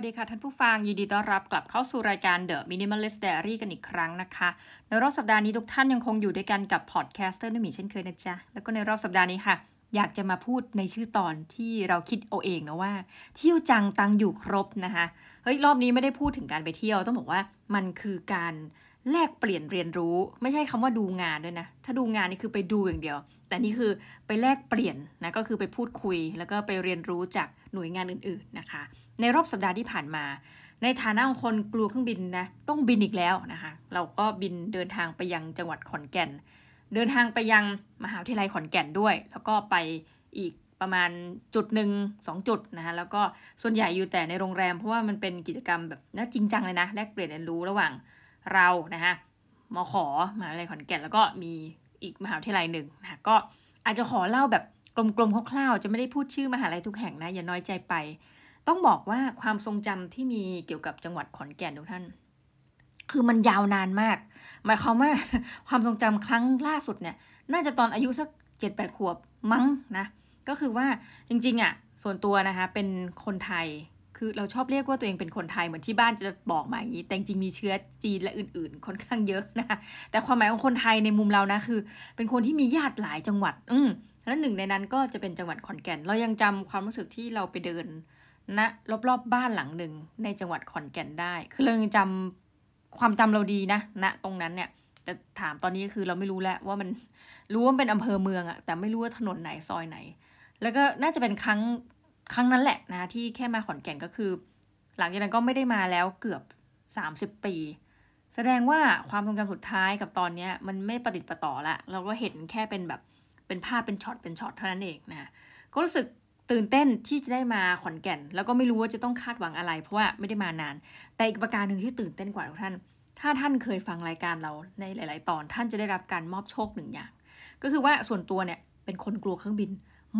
วัสดีค่ะท่านผู้ฟัง ยินดีต้อนรับกลับเข้าสู่รายการ The Minimalist Diary กันอีกครั้งนะคะ ในรอบสัปดาห์นี้ทุกท่านยังคงอยู่ด้วยกันกับ podcaster นุ่มีเช่นเคยนะจ๊ะ แล้วก็ในรอบสัปดาห์นี้ค่ะ อยากจะมาพูดในชื่อตอนที่เราคิดเอาเองนะว่า เที่ยวจังตังค์อยู่ครบนะคะเฮ้ยรอบนี้ไม่ได้พูดถึงการไปเที่ยวต้องบอกว่ามันคือการแลกเปลี่ยนเรียนรู้ ไม่ใช่คำว่าดูงานด้วยนะ ถ้าดูงานนี่คือไปดูอย่างเดียว แต่นี่คือไปแลกเปลี่ยนนะก็คือไปพูดคุย แล้วก็ไปเรียนรู้จากหน่วยงานอื่น ๆนะคะ ในรอบสัปดาห์ที่ผ่านมา ในฐานะของคนกลัวเครื่องบินนะต้องบินอีกแล้วนะคะเราก็บินเดินทางไปยังจังหวัดขอนแก่น เดินทางไปยังมหาวิทยาลัยขอนแก่นด้วย แล้วก็ไปอีกประมาณจุดหนึ่งสองจุดนะคะแล้วก็ส่วนใหญ่อยู่แต่ในโรงแรม เพราะว่ามันเป็นกิจกรรมแบบน่าจริงจังเลยนะแลกเปลี่ยนเรียนรู้ระหว่างเรานะคะมขมหาวิทยาลัยขอนแก่นแล้วก็มีอีกมหาวิทยาลัยหนึ่งนะก็อาจจะขอเล่าแบบกลมๆคร่าวๆจะไม่ได้พูดชื่อมหาลัยทุกแห่งนะอย่าน้อยใจไป ต้องบอกว่าความทรงจำที่มีเกี่ยวกับจังหวัดขอนแก่นทุกท่าน คือมันยาวนานมาก หมายความว่าความทรงจำครั้งล่าสุดเนี่ย น่าจะตอนอายุสักเจ็ดแปดขวบมั้งนะ ก็คือว่าจริงๆอะ่ะ ส่วนตัวนะคะ เป็นคนไทยคือเราชอบเรียกว่าตัวเองเป็นคนไทยเหมือนที่บ้านจะบอกมาอย่างนี้ แต่จริงมีเชื้อจีนและอื่นๆ ค่อนข้างเยอะนะคะแต่ความหมายของคนไทยในมุมเรานะคือ เป็นคนที่มีญาติหลายจังหวัด อืมแล้วหนึ่งในนั้นก็จะเป็นจังหวัดขอนแก่น เรายังจำความรู้สึกที่เราไปเดิน ณนะรอบๆบ้านหลังหนึ่งในจังหวัดขอนแก่นได้ คือเรายังจำความจำเราดีนะณนะตรงนั้นเนี่ยแต่ถามตอนนี้คือเราไม่รู้แล้วว่ามันรู้ว่าเป็นอำเภอเมืองอะแต่ไม่รู้ว่าถนนไหนซอยไหน แล้วก็น่าจะเป็นครั้งครั้งนั้นแหละนะที่แค่มาขอนแก่นก็คือ หลังจากนั้นก็ไม่ได้มาแล้วเกือบสามสิบปี แสดงว่าความทรงจำสุดท้ายกับตอนนี้มันไม่ประดิษฐ์ประต่อละ เราก็เห็นแค่เป็นแบบเป็นภาพเป็นช็อตเป็นช็อตเท่านั้นเองนะก็รู้สึก ตื่นเต้นที่จะได้มาขอนแก่น แล้วก็ไม่รู้ว่าจะต้องคาดหวังอะไร เพราะว่าไม่ได้มานาน แต่อีกประการหนึ่งที่ตื่นเต้นกว่าทุกท่าน ถ้าท่านเคยฟังรายการเราในหลาย ๆ ตอนท่านจะได้รับการมอบโชคหนึ่งอย่าง ก็คือว่าส่วนตัวเนี่ยเป็นคนกลัวเครื่องบิน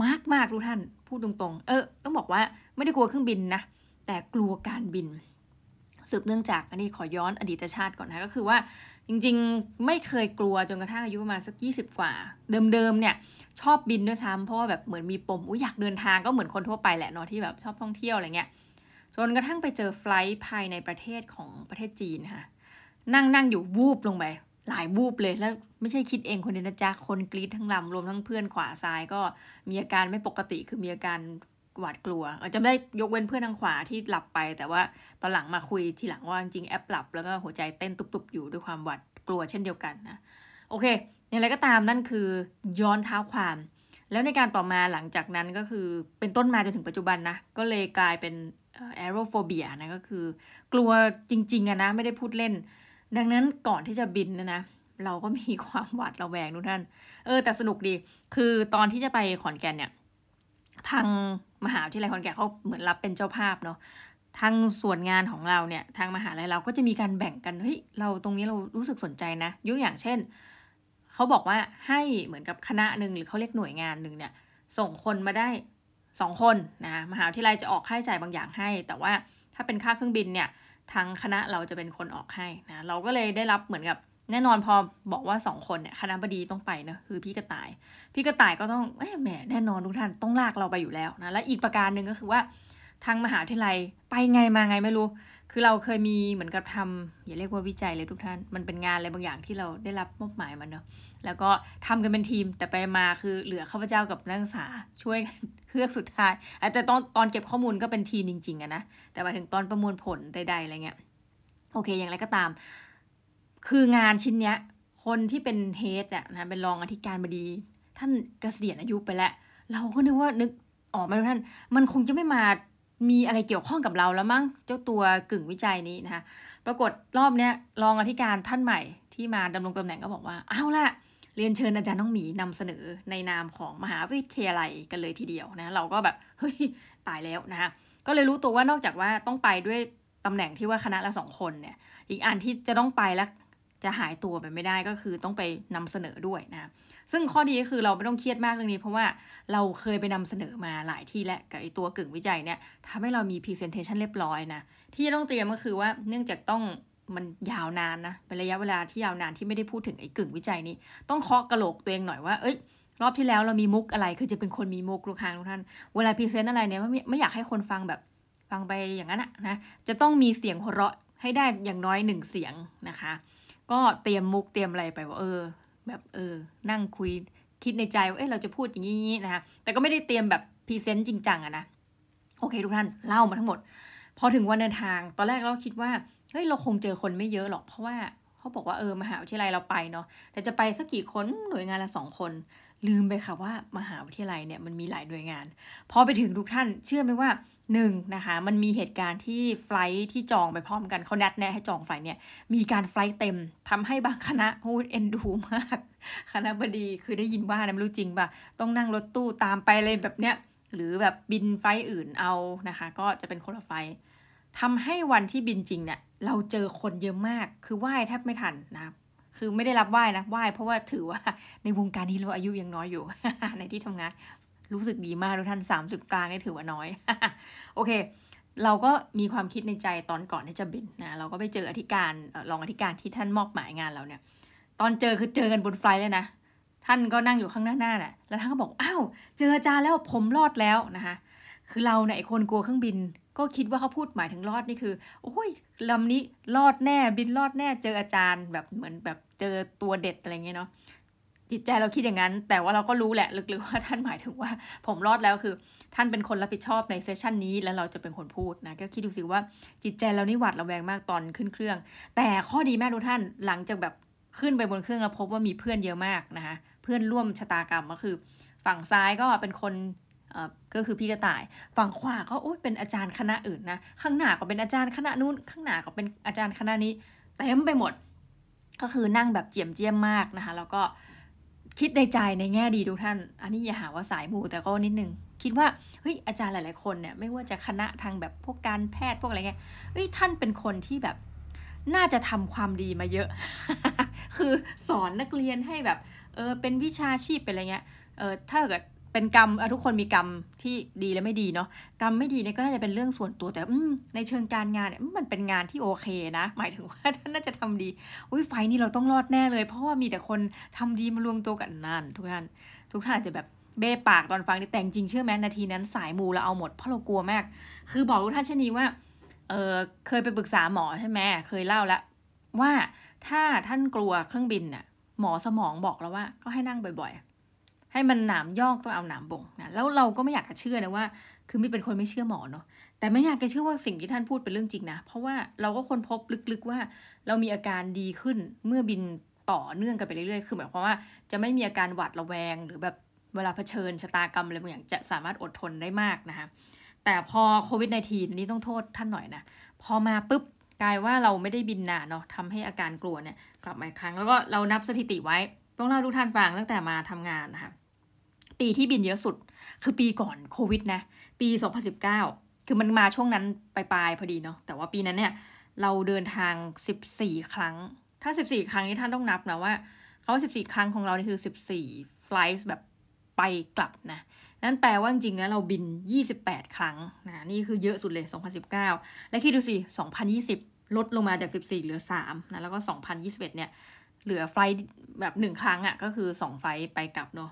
มากมากทุกท่านพูดตรง ๆ เออต้องบอกว่าไม่ได้กลัวเครื่องบินนะแต่กลัวการบินสืบเนื่องจากอันนี้ขอย้อนอดีตชาติก่อนนะก็คือว่า จริงๆ ไม่เคยกลัวจนกระทั่งอายุประมาณสักยี่สิบกว่า เดิมๆเนี่ยชอบบินด้วยซ้ำเพราะว่าแบบเหมือนมีปมอยากเดินทางก็เหมือนคนทั่วไปแหละเนาะที่แบบชอบท่องเที่ยวอะไรเงี้ยจนกระทั่งไปเจอไฟล์ภายในประเทศของประเทศจีนค่ะ นั่งนั่งอยู่วูบลงไปหลายวูบเลยแล้วไม่ใช่คิดเองคนเดียวนะจ๊ะคนกรีดทั้งลำรวมทั้งเพื่อนขวาซ้ายก็มีอาการไม่ปกติคือมีอาการ หวาดกลัวอาจจะไม่ได้ยกเว้นเพื่อนทางขวาที่หลับไป แต่ว่าตอนหลังมาคุยทีหลังว่าจริงแอปหลับแล้วก็หัวใจเต้นตุบๆอยู่ด้วยความหวาดกลัวเช่นเดียวกันนะโอเคอย่างไรก็ตามนั่นคือย้อนเท้าความ แล้วในการต่อมาหลังจากนั้นก็คือเป็นต้นมาจนถึงปัจจุบันนะ ก็เลยกลายเป็นแอโรโฟเบียนะก็คือกลัวจริงๆอะนะไม่ได้พูดเล่น ดังนั้นก่อนที่จะบินนะนะเราก็มีความหวาดระแวงทุกท่าน เออแต่สนุกดี คือตอนที่จะไปขอนแก่นเนี่ย ทางมหาวิทยาลัยขอนแก่นเขาเหมือนรับเป็นเจ้าภาพเนาะทางส่วนงานของเราเนี่ยทางมหาลัยเราก็จะมีการแบ่งกันเฮ้ยเราตรงนี้เรารู้สึกสนใจนะยกอย่างเช่นเขาบอกว่าให้เหมือนกับคณะหนึ่งหรือเขาเรียกหน่วยงานหนึ่งเนี่ยส่งคนมาได้สองคนนะมหาวิทยาลัยจะออกค่าใช้จ่ายบางอย่างให้ แต่ว่าถ้าเป็นค่าเครื่องบินเนี่ยทางคณะเราจะเป็นคนออกให้นะเราก็เลยได้รับเหมือนกับ แน่นอนพอบอกว่าสองคนเนี่ยคณะบดีต้องไปนะคือพี่กระต่าย พี่กระต่ายก็ต้องแหมแน่นอนทุกท่านต้องลากเราไปอยู่แล้วนะและอีกประการหนึ่งก็คือว่าทางมหาวิทยาลัยไปไงมาไงไม่รู้ คือเราเคยมีเหมือนกับทำอย่าเรียกว่าวิจัยเลยทุกท่าน มันเป็นงานอะไรบางอย่างที่เราได้รับมอบหมายมาเนาะ แล้วก็ทำกันเป็นทีม แต่ไปมาคือเหลือข้าพเจ้ากับนักศึกษาช่วยกันเพื่อสุดท้าย อาจจะตอนตอนเก็บข้อมูลก็เป็นทีมจริงๆอะนะ แต่มาถึงตอนประมวลผลใดๆอะไรเงี้ย โอเค อย่างไรก็ตาม คืองานชิ้นเนี้ย คนที่เป็นเฮดอะนะเป็นรองอธิการบดี ท่านเกษียณอายุไปแล้ว เราก็นึกว่านึกออกมาท่าน มันคงจะไม่มามีอะไรเกี่ยวข้องกับเราแล้วมั้งเจ้าตัวกึ่งวิจัยนี้นะคะปรากฏรอบเนี้ยรองอธิการท่านใหม่ที่มาดำรงตำแหน่งก็บอกว่าเอาละเรียนเชิญอาจารย์น้องหมีนำเสนอในนามของมหาวิทยาลัยกันเลยทีเดียวนะเราก็แบบเฮ้ยตายแล้วนะคะก็เลยรู้ตัวว่านอกจากว่าต้องไปด้วยตำแหน่งที่ว่าคณะละสองคนเนี่ย อีกอันที่จะต้องไปแล้ว จะหายตัวไปไม่ได้ก็คือต้องไปนำเสนอด้วยนะซึ่งข้อดีก็คือเราไม่ต้องเครียดมากเรื่องนี้ เพราะว่าเราเคยไปนำเสนอมาหลายที่และกับไอตัวกึ่งวิจัยเนี่ยทำให้เรามี presentation เรียบร้อยนะที่จะต้องเตรียมก็คือว่าเนื่องจากต้องมันยาวนานนะเป็นระยะเวลาที่ยาวนานที่ไม่ได้พูดถึงไอ้กึ่งวิจัยนี้ ต้องเคาะกระโหลกตัวเองหน่อยว่าเอ้ยรอบที่แล้วเรามีมุกอะไร คือจะเป็นคนมีมุกลูกค้างทุกท่าน เวลา present อะไรเนี่ยไม่ไม่อยากให้คนฟังแบบฟังไปอย่างนั้นนะ จะต้องมีเสียงหัวเราะให้ได้อย่างน้อยหนึ่งเสียงนะคะ ก็เตรียมมุกเตรียมอะไรไปว่าเออ แบบเออ นั่งคุยคิดในใจว่าเออเราจะพูดอย่างนี้นะคะแต่ก็ไม่ได้เตรียมแบบ present จริงจังอะนะโอเคทุกท่านเล่ามาทั้งหมด พอถึงวันเดินทาง ตอนแรกเราคิดว่าเฮ้ยเราคงเจอคนไม่เยอะหรอกเพราะว่าเขาบอกว่าเออมหาวิทยาลัยเราไปเนาะแต่จะไปสักกี่คนหน่วยงานละสองคน ลืมไปค่ะว่ามหาวิทยาลัยเนี่ยมันมีหลายหน่วยงาน พอไปถึงทุกท่านเชื่อไหมว่า หนึ่งนะคะมันมีเหตุการณ์ที่ไฟล์ที่จองไปพร้อมกันเขานัดแนะให้จองไฟล์เนี่ยมีการไฟล์เต็มทำให้บางคณะพูดเอ็นดูมาก คณะบดีคือได้ยินว่านะไม่รู้จริงป่ะต้องนั่งรถตู้ตามไปเลยแบบเนี้ยหรือแบบบินไฟล์อื่นเอานะคะ ก็จะเป็นคนละไฟล์ทำให้วันที่บินจริงเนี่ยเราเจอคนเยอะมาก คือไหว้แทบไม่ทันนะครับคือไม่ได้รับไหว้นะไหว้เพราะว่าถือว่าในวงการนี้เราอายุยังน้อยอยู่ ในที่ทำงาน รู้สึกดีมากทุกท่านสามสิบกลางนี่ถือว่าน้อย โอเค เราก็มีความคิดในใจตอนก่อนที่จะบินนะเราก็ไปเจออธิการรองอธิการที่ท่านมอบหมายงานเราเนี่ย ตอนเจอคือเจอกันบนไฟล์เลยนะท่านก็นั่งอยู่ข้างหน้าหน้าน่ะ แล้วท่านก็บอก อ้าว เจออาจารย์แล้วผมรอดแล้วนะคะ คือเราเนี่ยคนกลัวเครื่องบิน ก็คิดว่าเขาพูดหมายถึงรอดนี่คือ โอ้ยลำนี้รอดแน่ บินรอดแน่ เจออาจารย์แบบเหมือนแบบเจอตัวเด็ดอะไรเงี้ยเนาะ จิตใจเราคิดอย่างนั้น แต่ว่าเราก็รู้แหละลึกๆว่าท่านหมายถึงว่า ผมรอดแล้วคือ ท่านเป็นคนรับผิดชอบในเซสชันนี้ แล้วเราจะเป็นคนพูดนะก็คิดดูสิว่าจิตใจเรานี่หวาดระแวงมากตอนขึ้นเครื่อง แต่ข้อดีแม่ทุกท่านหลังจากแบบขึ้นไปบนเครื่องแล้วพบว่ามีเพื่อนเยอะมากนะคะเพื่อนร่วมชะตากรรมก็คือ ฝั่งซ้ายก็เป็นคนก็คือพี่กระต่าย ฝั่งขวาก็เป็นอาจารย์คณะอื่นนะข้างหน้าก็เป็นอาจารย์คณะนู้น ข้างหน้าก็เป็นอาจารย์คณะนี้เต็มไปหมด ก็คือนั่งแบบเจียมเจียมมากนะคะแล้วก็ คิดในใจในแง่ดีทุกท่าน อันนี้อย่าหาว่าสายมูแต่ก็นิดนึง คิดว่าเฮ้ยอาจารย์หลาย ๆ คนเนี่ยไม่ว่าจะคณะทางแบบพวกการแพทย์พวกอะไรเงี้ยเฮ้ยท่านเป็นคนที่แบบน่าจะทำความดีมาเยอะ คือสอนนักเรียนให้แบบเออเป็นวิชาชีพเป็นอะไรเงี้ยเออถ้าเกิด เป็นกรรมทุกคนมีกรรมที่ดีและไม่ดีเนาะกรรมไม่ดีเนี่ยก็น่าจะเป็นเรื่องส่วนตัวแต่ในเชิงการงานเนี่ยมันเป็นงานที่โอเคนะ หมายถึงว่าท่านน่าจะทำดีอุ้ยไฟนี่เราต้องรอดแน่เลย เพราะว่ามีแต่คนทำดีมารวมตัวกันนั่นทุกท่านทุกท่านอาจจะแบบเบ้ปากตอนฟังแต่จริงเชื่อไหมนาทีนั้นสายมูเราเอาหมดเพราะเรากลัวมาก คือบอกทุกท่านเช่นนี้ว่าเออเคยไปปรึกษาหมอใช่ไหมเคยเล่าแล้วว่าถ้าท่านกลัวเครื่องบินน่ะหมอสมองบอกแล้วว่า ก็ให้นั่งบ่อยๆ ให้มันหนามยอกต้องเอาหนามบ่งนะแล้วเราก็ไม่อยากจะเชื่อนะว่า คือไม่เป็นคนไม่เชื่อหมอเนาะแต่ไม่อยากจะเชื่อว่าสิ่งที่ท่านพูดเป็นเรื่องจริงนะ เพราะว่าเราก็คนพบลึกๆว่า เรามีอาการดีขึ้นเมื่อบินต่อเนื่องกันไปเรื่อยๆ คือหมายความว่าจะไม่มีอาการหวาดระแวง หรือแบบเวลาเผชิญชะตากรรมอะไรบางอย่างจะสามารถอดทนได้มากนะคะแต่พอโควิด -19 นี้ต้องโทษท่านหน่อยนะ พอมาปุ๊บกลายว่าเราไม่ได้บินนานเนาะทำให้อาการกลัวเนี่ยกลับมาอีกครั้ง แล้วก็เรานับสถิติไว้ต้องเล่าทุกท่านฟังตั้งแต่มาทำงานนะคะ ปีที่บินเยอะสุด คือปีก่อนโควิดนะปี 2019 คือมันมาช่วงนั้นปลายๆพอดีเนาะแต่ว่าปีนั้นเนี่ยเราเดินทาง 14 ครั้ง ถ้า 14 ครั้งนี้ท่านต้องนับนะว่าเขา14 ครั้งของเรานี่คือ 14 ไฟล์แบบไปกลับนะนั่นแปลว่าจริงๆนะเราบิน 28 ครั้งนะนี่คือเยอะสุดเลย 2019 และคิดดูสิ 2020 ลดลงมาจาก 14 เหลือ3นะแล้วก็ 2021 เนี่ย เหลือไฟล์แบบ 1 ครั้งอะ่ะก็คือ 2 ไฟล์ไปกลับเนาะ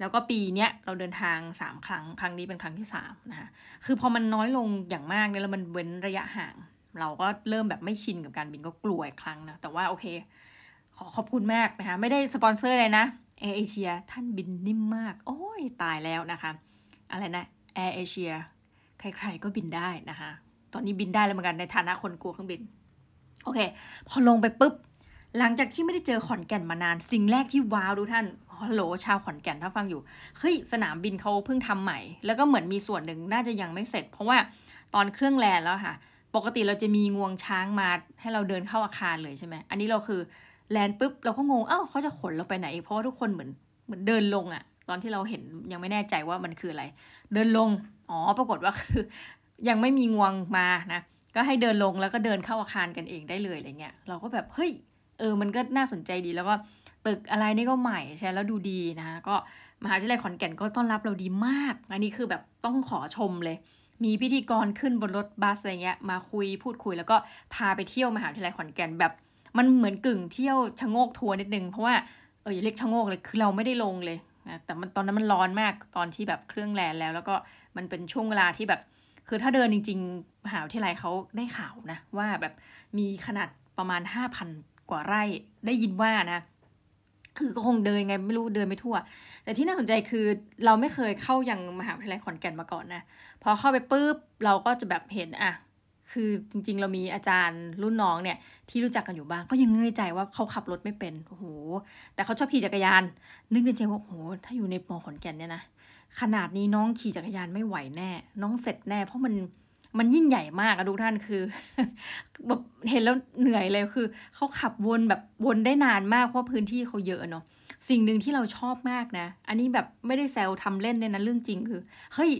แล้วก็ปีเนี้ยเราเดินทางสามครั้ง ครั้งนี้เป็นครั้งที่สามนะคะคือพอมันน้อยลงอย่างมากเนี่ยแล้วมันเว้นระยะห่าง เราก็เริ่มแบบไม่ชินกับการบินก็กลัวอีกครั้งนะแต่ว่าโอเค ขอขอบคุณมากนะคะไม่ได้สปอนเซอร์เลยนะแอร์เอเชียท่านบินนิ่มมาก โอ้ยตายแล้วนะคะ อะไรนะแอร์เอเชียใครๆก็บินได้นะคะ ตอนนี้บินได้แล้วเหมือนกันในฐานะคนกลัวเครื่องบิน โอเค พอลงไปปุ๊บ หลังจากที่ไม่ได้เจอขอนแก่นมานาน สิ่งแรกที่ว้าวดูท่านฮัลโหลชาวขอนแก่นถ้าฟังอยู่เฮ้ยสนามบินเขาเพิ่งทำใหม่ แล้วก็เหมือนมีส่วนหนึ่งน่าจะยังไม่เสร็จ เพราะว่าตอนเครื่องแลนแล้วค่ะ ปกติเราจะมีงวงช้างมาให้เราเดินเข้าอาคารเลยใช่ไหมอันนี้เราคือแลนปุ๊บเราก็งงเอ้าเขาจะขนเราไปไหน เพราะว่าทุกคนเหมือนเหมือนเดินลงอะตอนที่เราเห็นยังไม่แน่ใจว่ามันคืออะไร เดินลงอ๋อปรากฏว่าคือ ยังไม่มีงวงมานะก็ให้เดินลงแล้วก็เดินเข้าอาคารกันเองได้เลยอะไรเงี้ยเราก็แบบเฮ้ย เออมันก็น่าสนใจดีแล้วก็ตึกอะไรนี่ก็ใหม่ใช่แล้วดูดีนะก็มหาวิทยาลัยขอนแก่นก็ต้อนรับเราดีมาก อันนี้คือแบบต้องขอชมเลย มีพิธีกรขึ้นบนรถบัสอะไรเงี้ยมาคุยพูดคุยแล้วก็พาไปเที่ยวมหาวิทยาลัยขอนแก่นแบบ มันเหมือนกึ่งเที่ยวชะโงกทัวร์นิดนึงเพราะว่าเอออย่าเรียกชะโงกเลยคือเราไม่ได้ลงเลยนะแต่มันตอนนั้นมันร้อนมากตอนที่แบบเครื่องแลนแล้ว แล้วก็มันเป็นช่วงเวลาที่แบบ คือถ้าเดินจริง ๆ มหาวิทยาลัยเขาได้ข่าวนะว่าแบบมีขนาดประมาณห้าพัน กว่าไร่ได้ยินว่านะคือก็คงเดินไงไม่รู้เดินไม่ทั่ว แต่ที่น่าสนใจคือเราไม่เคยเข้ายังมหาวิทยาลัยขอนแก่นมาก่อนนะพอเข้าไปปุ๊บเราก็จะแบบเห็นอะคือจริง ๆ เรามีอาจารย์รุ่นน้องเนี่ยที่รู้จักกันอยู่บ้างก็ยังนึกในใจว่าเขาขับรถไม่เป็นโอ้โหแต่เขาชอบขี่จักรยาน นึกในใจว่าโอ้โหถ้าอยู่ในมอขอนแก่นเนี่ยนะขนาดนี้น้องขี่จักรยานไม่ไหวแน่ น้องเสร็จแน่ เพราะมัน มันยิ่งใหญ่มากอะทุกท่านคือแบบเห็นแล้วเหนื่อยเลยคือเขาขับวนแบบวนได้นานมากเพราะพื้นที่เขาเยอะเนาะสิ่งหนึ่งที่เราชอบมากนะ อันนี้แบบไม่ได้แซวทำเล่นเลยนะเรื่องจริงคือเฮ้ย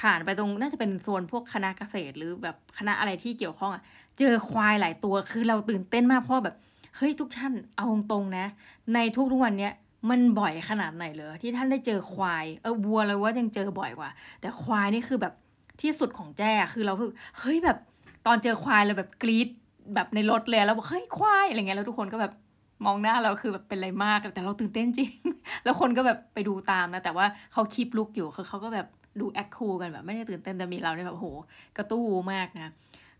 ผ่านไปตรงน่าจะเป็นโซนพวกคณะเกษตรหรือแบบคณะอะไรที่เกี่ยวข้องอะเจอควายหลายตัวคือเราตื่นเต้นมากเพราะแบบเฮ้ยทุกท่านเอาตรงๆนะ ในทุกทุกวันเนี้ยมันบ่อยขนาดไหนเลยที่ท่านได้เจอควายเออวัวเลยว่ายังเจอบ่อยกว่า แต่ควายนี่คือแบบ ที่สุดของแจ้คือเราคือเฮ้ยแบบตอนเจอควายเราแบบกรี๊ดแบบในรถเลยแล้วบอกเฮ้ยควายอะไรเงี้ยแล้วทุกคนก็แบบมองหน้าเราคือแบบเป็นอะไรมากแต่เราตื่นเต้นจริง แล้วคนก็แบบไปดูตามนะ แต่ว่าเขาคลิปลุกอยู่คือเขาก็แบบดูแอคคูลกันแบบไม่ได้ตื่นเต้นแต่มีเราเนี่ยแบบโหกระตู้มากนะ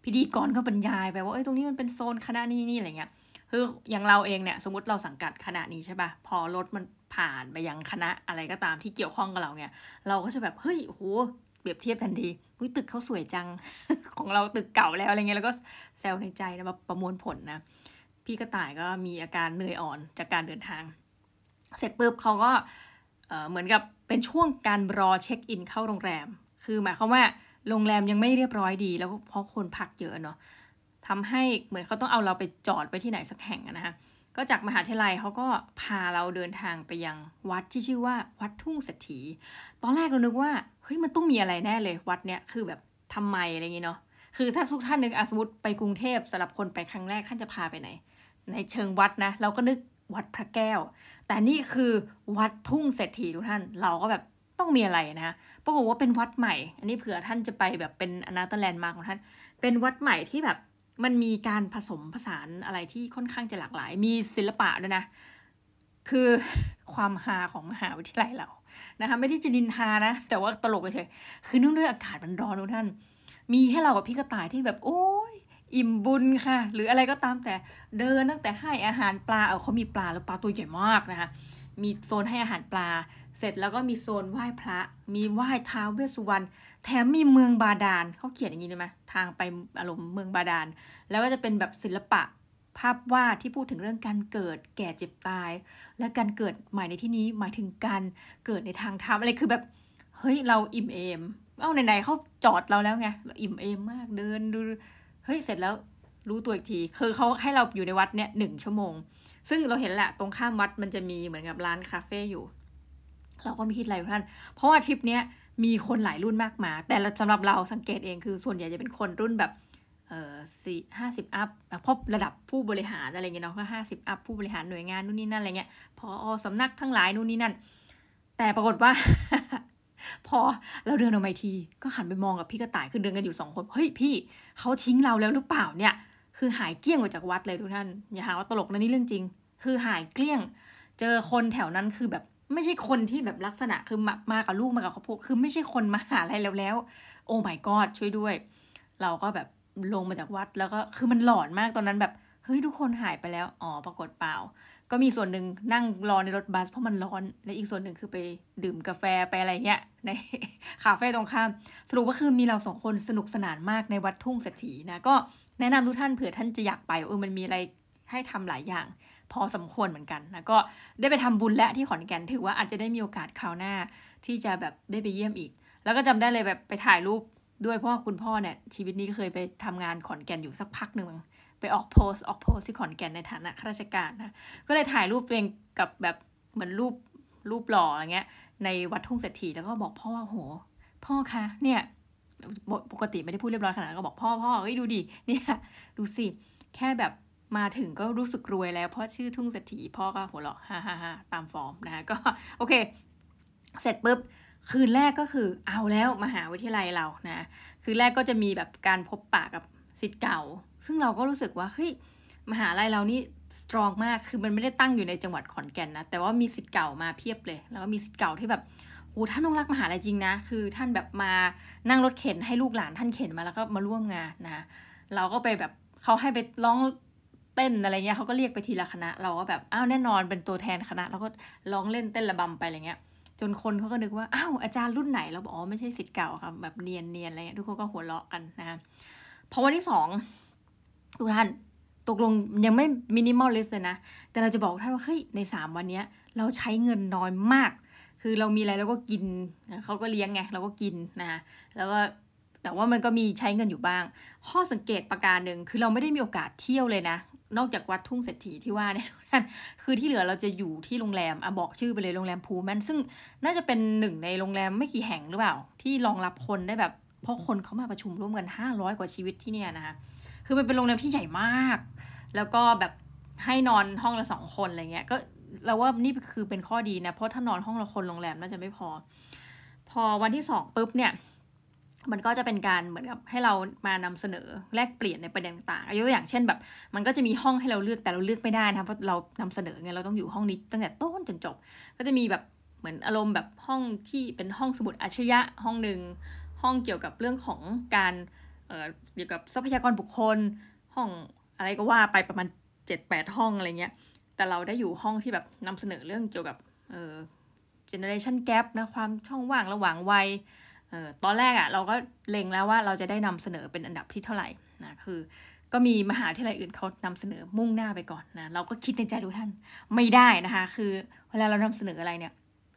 พิธีกรก็บรรยายไปว่าเอ้ยตรงนี้มันเป็นโซนคณะนี้นี่อะไรเงี้ยคืออย่างเราเองเนี่ยสมมติเราสังกัดคณะนี้ใช่ปะ่ะพอรถมันผ่านไปยังคณะอะไรก็ตามที่เกี่ยวข้องกับเราเนี่ย เราก็จะแบบเฮ้ยโห เปรียบเทียบทันทีอุ้ยตึกเขาสวยจัง ของเราตึกเก่าแล้วอะไรเงี้ยแล้วก็แซวในใจนะมาประมวลผลนะ พี่กระต่ายก็มีอาการเหนื่อยอ่อนจากการเดินทาง เสร็จปุ๊บเขาก็เหมือนกับเป็นช่วงการรอเช็คอินเข้าโรงแรม คือหมายความว่าโรงแรมยังไม่เรียบร้อยดี แล้วเพราะคนพักเยอะเนาะทำให้เหมือนเขาต้องเอาเราไปจอดไปที่ไหนสักแห่งนะคะ ก็จากมหาวิทยาลัยเขาก็พาเราเดินทางไปยังวัดที่ชื่อว่าวัดทุ่งเศรษฐี ตอนแรกเรานึกว่าเฮ้ยมันต้องมีอะไรแน่เลยวัดเนี้ยคือแบบทำไมอะไรอย่างงี้เนาะคือถ้าทุกท่านนึกสมมติไปกรุงเทพสำหรับคนไปครั้งแรกท่านจะพาไปไหน ในเชิงวัดนะ เราก็นึกวัดพระแก้ว แต่นี่คือวัดทุ่งเศรษฐีทุกท่านเราก็แบบต้องมีอะไรนะปรากฏว่าเป็นวัดใหม่ อันนี้เผื่อท่านจะไปแบบเป็นอนาตแลนด์มาของท่าน เป็นวัดใหม่ที่แบบ มันมีการผสมผสานอะไรที่ค่อนข้างจะหลากหลาย มีศิลปะด้วยนะ คือความฮาของมหาวิทยาลัยเรานะคะไม่ได้จะดินทานะ แต่ว่าตลกไปเฉยคือเนื่องด้วยอากาศมันร้อนทุกท่าน มีแค่เรากับพี่กระต่ายที่แบบ โอ้ยอิ่มบุญค่ะ หรืออะไรก็ตามแต่เดินตั้งแต่ให้อาหารปลาเออเขามีปลาแล้วปลาตัวใหญ่มากนะคะ มีโซนให้อาหารปลา เสร็จแล้วก็มีโซนไหว้พระ มีไหว้ท้าวเวสสุวรรณ แถมมีเมืองบาดาลเขาเขียนอย่างนี้เลยไหมทางไปอารมณ์เมืองบาดาล แล้วก็จะเป็นแบบศิลปะภาพวาดที่พูดถึงเรื่องการเกิดแก่เจ็บตาย และการเกิดใหม่ในที่นี้หมายถึงการเกิดในทางธรรมอะไรคือแบบเฮ้ยเราอิ่มเอม เอ้าไหนๆเขาจอดเราแล้วไงเราอิ่มเอมมากเดินดูเฮ้ยเสร็จแล้วรู้ตัวอีกทีคือเขาให้เราอยู่ในวัดเนี่ยหนึ่งชั่วโมง ซึ่งเราเห็นแหละตรงข้ามวัดมันจะมีเหมือนกับร้านคาเฟ่อยู่ เราก็ไม่คิดอะไรท่าน เพราะว่าทริปเนี้ยมีคนหลายรุ่นมากมา แต่สำหรับเราสังเกตเองคือส่วนใหญ่จะเป็นคนรุ่นแบบเอ่อสี่ห้าสิบอัพพราะระดับผู้บริหารอะไรเงี้ยเนาะก็ห้าสิบอัพผู้บริหารหน่วยงานนู่นนี่นั่นอะไรเงี้ยพออสำนักทั้งหลายนู่นนี่นั่น แต่ปรากฏว่า พอเราเดินออกมาที ก็หันไปมองกับพี่กระต่ายคือเดินกันอยู่สองคน เฮ้ยพี่เขาทิ้งเราแล้วหรือเปล่าเนี่ย คือหายเกลี้ยงออกจากวัดเลยทุกท่าน อย่าหาว่าตลกนะนี่เรื่องจริง คือหายเกลี้ยง เจอคนแถวนั้นคือแบบไม่ใช่คนที่แบบลักษณะคือมามากับลูกมากับครอบครัวคือไม่ใช่คนมาหาอะไรแล้วแล้ว โอ้ my god ช่วยด้วย เราก็แบบลงมาจากวัดแล้วก็คือมันหลอนมากตอนนั้นแบบเฮ้ยทุกคนหายไปแล้วอ๋อปรากฏเปล่า ก็มีส่วนหนึ่งนั่งรอในรถบัสเพราะมันร้อน และอีกส่วนหนึ่งคือไปดื่มกาแฟไปอะไรเงี้ยในคาเฟ่ตรงข้าม สรุปว่าคือมีเราสองคนสนุกสนานมากในวัดทุ่งเศรษฐีนะก็ แนะนำทุกท่านเผื่อท่านจะอยากไปเออมันมีอะไรให้ทำหลายอย่าง พอสมควรเหมือนกันนะก็ได้ไปทำบุญและที่ขอนแก่นถือว่าอาจจะได้มีโอกาสคราวหน้า ที่จะแบบได้ไปเยี่ยมอีก แล้วก็จำได้เลยแบบไปถ่ายรูปด้วยเพราะว่าคุณพ่อเนี่ยชีวิตนี้ก็เคยไปทำงานขอนแก่นอยู่สักพักหนึ่งไปออกโพสออกโพสที่ขอนแก่นในฐานะข้าราชการนะก็เลยถ่ายรูปเองกับแบบเหมือนรูปรูปหล่ออะไรเงี้ยในวัดทุ่งเศรษฐีแล้วก็บอกพ่อว่าโห พ่อคะเนี่ย ปกติไม่ได้พูดเรียบร้อยขนาดก็บอกพ่อพ่อเฮ้ยดูดิเนี่ยดูสิแค่แบบมาถึงก็รู้สึกรวยแล้ว เพราะชื่อทุ่งเศรษฐีพ่อก็หัวเราะฮ่าฮ่าฮ่าตามฟอร์มนะก็โอเค เสร็จปุ๊บคืนแรกก็คือเอาแล้วมหาวิทยาลัยเรานะคืนแรกก็จะมีแบบการพบปะกับสิทธิ์เก่า ซึ่งเราก็รู้สึกว่าเฮ้ยมหาลัยเรานี่สตรองมากคือมันไม่ได้ตั้งอยู่ในจังหวัดขอนแก่นนะแต่ว่ามีสิทธิ์เก่ามาเพียบเลย แล้วก็มีสิทธิ์เก่าที่แบบ โอ้ท่านต้องรักมหาลัยจริงนะ คือท่านแบบมานั่งรถเข็นให้ลูกหลานท่านเข็นมาแล้วก็มาร่วมงานนะ เราก็ไปแบบเขาให้ไปร้องเต้นอะไรเงี้ยเขาก็เรียกไปทีละคณะ เราก็แบบอ้าวแน่นอนเป็นตัวแทนคณะเราก็ร้องเล่นเต้นระบำไปอะไรเงี้ย จนคนเขาก็นึกว่าอ้าวอาจารย์รุ่นไหนเราบอกอ๋อไม่ใช่ศิษย์เก่าค่ะแบบเนียนเนียนอะไรเงี้ยทุกคนก็หัวเราะกันนะพอวันที่สองทุกท่านตกลงยังไม่ minimalist เลยนะ แต่เราจะบอกท่านว่าเฮ้ยในสามวันนี้เราใช้เงินน้อยมาก คือเรามีอะไรเราก็กินเขาก็เลี้ยงไงเราก็กินนะแล้วก็แต่ว่ามันก็มีใช้เงินอยู่บ้าง ข้อสังเกตประการหนึ่งคือเราไม่ได้มีโอกาสเที่ยวเลยนะ นอกจากวัดทุ่งเศรษฐีที่ว่าเนี่ยทุกท่านคือที่เหลือเราจะอยู่ที่โรงแรมอะบอกชื่อไปเลยโรงแรมพูแมนซึ่งน่าจะเป็นหนึ่งในโรงแรมไม่กี่แห่งหรือเปล่า ที่รองรับคนได้แบบเพราะคนเขามาประชุมร่วมกันห้าร้อยกว่าชีวิตที่เนี่ยนะคะคือมันเป็นโรงแรมที่ใหญ่มาก แล้วก็แบบให้นอนห้องละสองคนอะไรเงี้ยก็ เราว่านี่คือเป็นข้อดีนะ เพราะถ้านอนห้องละคนโรงแรมน่าจะไม่พอ พอวันที่สองปุ๊บเนี่ย มันก็จะเป็นการเหมือนกับให้เรามานำเสนอแลกเปลี่ยนในประเด็นต่างๆยกตัวอย่างเช่นแบบ มันก็จะมีห้องให้เราเลือกแต่เราเลือกไม่ได้นะเพราะเรานำเสนอไงเราต้องอยู่ห้องนี้ตั้งแต่ต้นจนจบ ก็จะมีแบบเหมือนอารมณ์แบบห้องที่เป็นห้องสมุดอัจฉริยะห้องหนึ่งห้องเกี่ยวกับเรื่องของการเเกี่ยวกับทรัพยากรบุคคล ห้องอะไรก็ว่าไปประมาณเจ็ดแปดห้องอะไรเงี้ย แต่เราได้อยู่ห้องที่แบบนำเสนอเรื่องเกี่ยวกับเอ่อ generation gap นะความช่องว่างระหว่างวัยเอ่อตอนแรกอะ่ะเราก็เล็งแล้วว่าเราจะได้นำเสนอเป็นอันดับที่เท่าไหร่นะคือ ก็มีมหาวิทยาลัยอื่นเขานำเสนอมุ่งหน้าไปก่อนนะเราก็คิดในใจดูท่านไม่ได้นะคะ คือเวลาเรานำเสนออะไรเนี่ย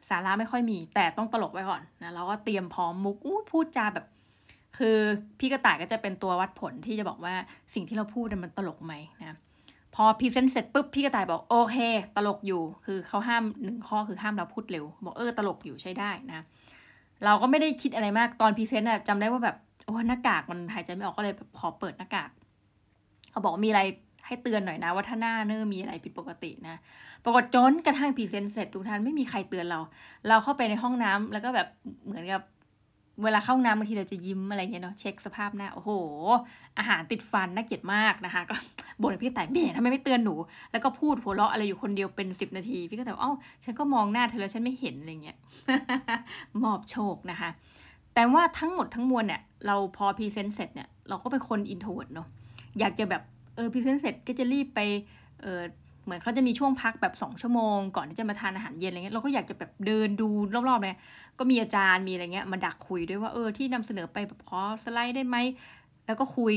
สาระไม่ค่อยมี แต่ต้องตลกไว้ก่อนนะเราก็เตรียมพร้อมมุกพูดจาแบบคือพี่กระต่ายก็จะเป็นตัววัดผลที่จะบอกว่าสิ่งที่เราพูดมันตลกไหมนะ พอ present เสร็จปุ๊บพี่กระต่ายบอกโอเค ตลกอยู่ คือเขาห้ามหนึ่งข้อคือห้ามเราพูดเร็วบอกเออตลกอยู่ใช้ได้นะ เราก็ไม่ได้คิดอะไรมากตอน present จำได้ว่าแบบโอ้หน้ากากมันหายใจไม่ออกก็เลยแบบขอเปิดหน้ากากเขาบอกมีอะไรให้เตือนหน่อยนะ ว่าถ้าหน้าเนี่ยมีอะไรผิดปกตินะ ปรากฏจนกระทั่ง present เสร็จทุกท่านไม่มีใครเตือนเรา เราเข้าไปในห้องน้ำแล้วก็แบบเหมือนกับ เวลาเข้าน้ำบางทีเราจะยิ้มอะไรเงี้ยเนาะเช็คสภาพหน้าโอ้โห อาหารติดฟันน่าเกลียดมากนะคะ ก็บ่นพี่ต่ายแหมทำไมไม่เตือนหนู แล้วก็พูดหัวเราะอะไรอยู่คนเดียวเป็นสิบนาที พี่ต่ายก็เอ้าฉันก็มองหน้าเธอแล้วฉันไม่เห็นอะไรเงี้ยมอบโชคนะคะ แต่ว่าทั้งหมดทั้งมวลเนี่ยเราพอ present เสร็จเนี่ยเราก็เป็นคน introvert เนาะอยากจะแบบเออ present เสร็จก็จะรีบไปเออ เหมือนเขาจะมีช่วงพักแบบสองชั่วโมง ก่อนที่จะมาทานอาหารเย็นอะไรเงี้ยเราก็อยากจะแบบเดินดูรอบๆเลยก็มีอาจารย์มีอะไรเงี้ยมาดักคุยด้วยว่าเออที่นำเสนอไปแบบขอสไลด์ได้ไหมแล้วก็คุย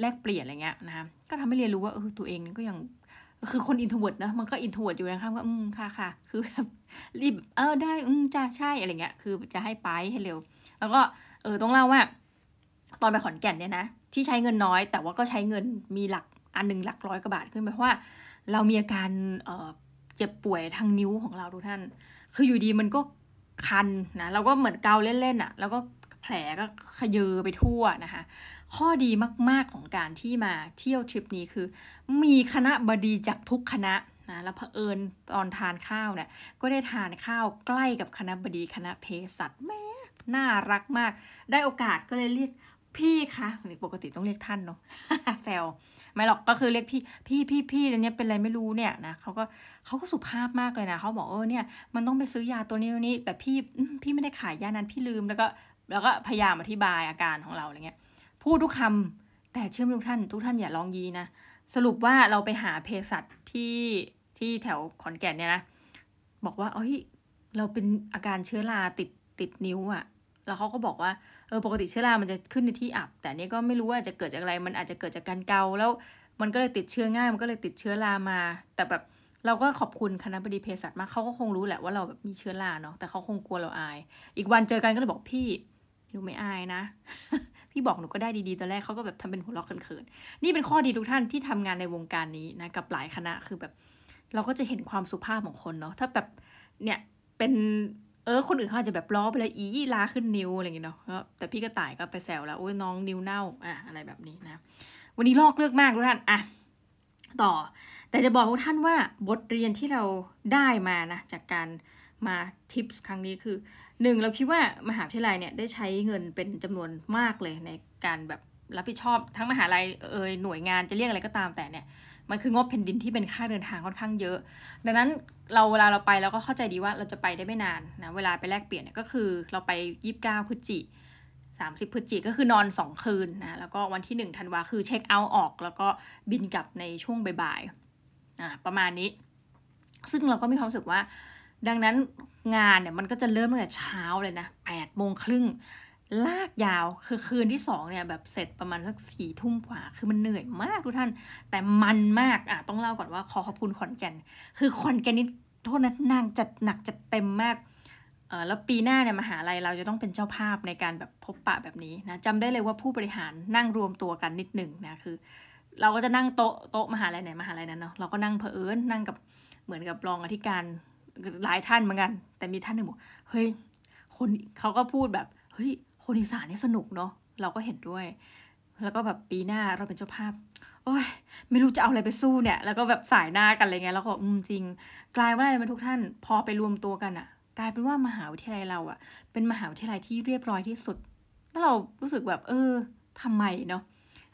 แลกเปลี่ยนอะไรเงี้ยนะคะก็ทำให้เรียนรู้ว่าเออตัวเองก็ยังคือคน introvert นะมันก็ introvert อยู่นะครับว่าอืมค่ะค่ะคือแบบรีบเออได้อืมจ้าใช่อะไรเงี้ยคือจะให้ไปให้เร็ว แล้วก็เออต้องเล่าว่า ตอนไปขอนแก่นเนี่ยนะที่ใช้เงินน้อย แต่ว่าก็ใช้เงินมีหลักอันหนึ่งหลักร้อยกว่าบาทขึ้นไปเพราะว่า เรามีอาการเจ็บป่วยทางนิ้วของเราทุกท่าน คืออยู่ดีมันก็คันนะ เราก็เหมือนเกาเล่นๆอะ่ะ แล้วก็แผลก็ขยายเยอะไปทั่วนะคะ ข้อดีมากๆของการที่มาเที่ยวทริปนี้คือ มีคณะบดีจากทุกคณะนะแล้วเผอิญตอนทานข้าวเนี่ย ก็ได้ทานข้าวใกล้กับคณะบดีคณะเภสัชแม่น่ารักมาก ได้โอกาสก็เลยเรียกพี่คะปกติต้องเรียกท่านเนาะแซว ไม่หรอกก็คือเรียกพี่พี่พี่พี่อันนี้เป็นอะไรไม่รู้เนี่ยนะเขาก็เขาก็สุภาพมากเลยนะเขาบอกเออเนี่ยมันต้องไปซื้อยาตัวนี้ตัวนี้ แต่พี่พี่ไม่ได้ขายยานั้นพี่ลืมแล้วก็แล้วก็พยายามอธิบายอาการของเราอะไรเงี้ยพูดทุกคำแต่เชื่อมทุกท่าน ทุกท่านอย่าลองยีนะสรุปว่าเราไปหาเภสัชที่ที่แถวขอนแก่นเนี่ยนะบอกว่าเอ้ยเราเป็นอาการเชื้อราติดติดนิ้วอะ่ะ แล้วเขาก็บอกว่าเออปกติเชื้อรามันจะขึ้นในที่อับ แต่นี้ก็ไม่รู้ว่าจะเกิดจากอะไรมันอาจจะเกิดจากการเกาแล้วมันก็เลยติดเชื้อง่ายมันก็เลยติดเชื้อรามา แต่แบบเราก็ขอบคุณคณะบดีเภสัชมากเขาก็คงรู้แหละว่าเราแบบมีเชื้อราเนาะแต่เขาคงกลัวเราอาย อีกวันเจอกันก็เลยบอกพี่หนูไม่อายนะ พี่บอกหนูก็ได้ดีๆตอนแรกเขาก็แบบทำเป็นหัวเราะเขินๆนี่เป็นข้อดีทุกท่านที่ทำงานในวงการนี้นะกับหลายคณะคือแบบ เราก็จะเห็นความสุภาพของคนเนาะถ้าแบบเนี่ยเป็น เออคนอื่นเขาอาจจะแบบล้อไปเลยอีลาขึ้นนิ้วอะไรอย่างเงี้ยเนาะแต่พี่กระต่ายก็ไปแซวแล้วโอ้ยน้องนิ้วเน่าอะอะไรแบบนี้นะ วันนี้ลอกเลือกมากทุกท่านอะต่อ แต่จะบอกทุกท่านว่าบทเรียนที่เราได้มานะจากการมาทิปส์ครั้งนี้คือหนึ่งเราคิดว่ามหาวิทยาลัยเนี่ยได้ใช้เงินเป็นจำนวนมากเลยในการแบบรับผิดชอบทั้งมหาลัยเอ่ยหน่วยงานจะเรียกอะไรก็ตามแต่เนี่ย มันคืองบแผ่นดินที่เป็นค่าเดินทางค่อนข้างเยอะ ดังนั้นเราเวลาเราไปเราก็เข้าใจดีว่าเราจะไปได้ไม่นานนะเวลาไปแลกเปลี่ยนเนี่ยก็คือเราไปยี่สิบเก้าพฤศจิสามสิบพฤศจิก็คือนอนสองคืนนะแล้วก็วันที่หนึ่งธันวาคือเช็คเอาท์ออก แล้วก็บินกลับในช่วงบ่ายๆอ่าประมาณนี้ ซึ่งเราก็มีความรู้สึกว่า ดังนั้นงานเนี่ยมันก็จะเริ่มตั้งแต่เช้าเลยนะแปดโมงครึ่ง ลากยาวคือคืนที่สองเนี่ยแบบเสร็จประมาณสักสี่ทุ่มกว่า คือมันเหนื่อยมากทุกท่าน แต่มันมากอะต้องเล่าก่อนว่าขอขอบคุณขอนแก่น คือขอนแก่นนี่โทษนะนางจัดหนักจัดเต็มมากเออแล้วปีหน้าเนี่ยมหาลัยเราจะต้องเป็นเจ้าภาพในการแบบพบปะแบบนี้นะจำได้เลยว่าผู้บริหารนั่งรวมตัวกันนิดหนึ่งนะคือ เราก็จะนั่งโต๊ะโต๊ะมหาลัยไหนมหาลัยนั้นเนาะเราก็นั่งเพอเอิญนั่งกับเหมือนกับรองอธิการหลายท่านเหมือนกัน แต่มีท่านหนึ่งบอกเฮ้ยคนเขาก็พูดแบบเฮ้ย คนอีสานนี่สนุกเนาะเราก็เห็นด้วย แล้วก็แบบปีหน้าเราเป็นเจ้าภาพ โอ้ย ไม่รู้จะเอาอะไรไปสู้เนี่ย แล้วก็แบบสายหน้ากันอะไรเงี้ยแล้วก็อืมจริง กลายว่าอะไรมาทุกท่านพอไปรวมตัวกันอะกลายเป็นว่ามหาวิทยาลัยเราอะเป็นมหาวิทยาลัยที่เรียบร้อยที่สุด แล้วเรารู้สึกแบบ เออทำไมเนาะ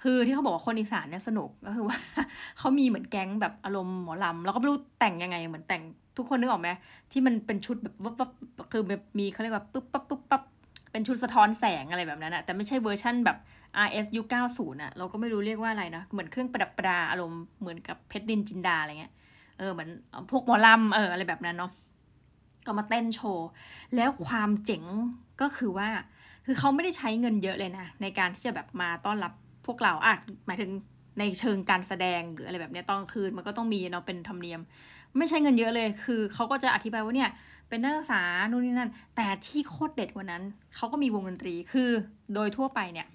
คือที่เขาบอกว่าคนอีสานเนี่ยสนุกก็คือว่าเขามีเหมือนแก๊งแบบอารมณ์หมอลำแล้วก็ไม่รู้แต่งยังไงเหมือนแต่งทุกคนนึกออกไหมที่มันเป็นชุดแบบวับคือแบบมีเขาเรียกว่าปุ๊บปั๊บปุ๊บปั๊บ เป็นชุดสะท้อนแสงอะไรแบบนั้นอะแต่ไม่ใช่เวอร์ชั่นแบบ RS ยุค90อะเราก็ไม่รู้เรียกว่าอะไรนะ เหมือนเครื่องประดับประดาอารมณ์เหมือนกับเพชรดินจินดาอะไรเงี้ย เออเหมือนพวกหมอลำเอออะไรแบบนั้นเนาะ ก็มาเต้นโชว์ แล้วความเจ๋งก็คือว่า คือเขาไม่ได้ใช้เงินเยอะเลยนะ ในการที่จะแบบมาต้อนรับพวกเราอะหมายถึงในเชิงการแสดงหรืออะไรแบบนี้ตอนคืนมันก็ต้องมีเนาะเป็นธรรมเนียม ไม่ใช้เงินเยอะเลยคือเขาก็จะอธิบายว่าเนี่ย เป็นนักศึกษานู่นนี่นั่น แต่ที่โคตรเด็ดกว่านั้น เขาก็มีวงดนตรีคือโดยทั่วไปเนี่ย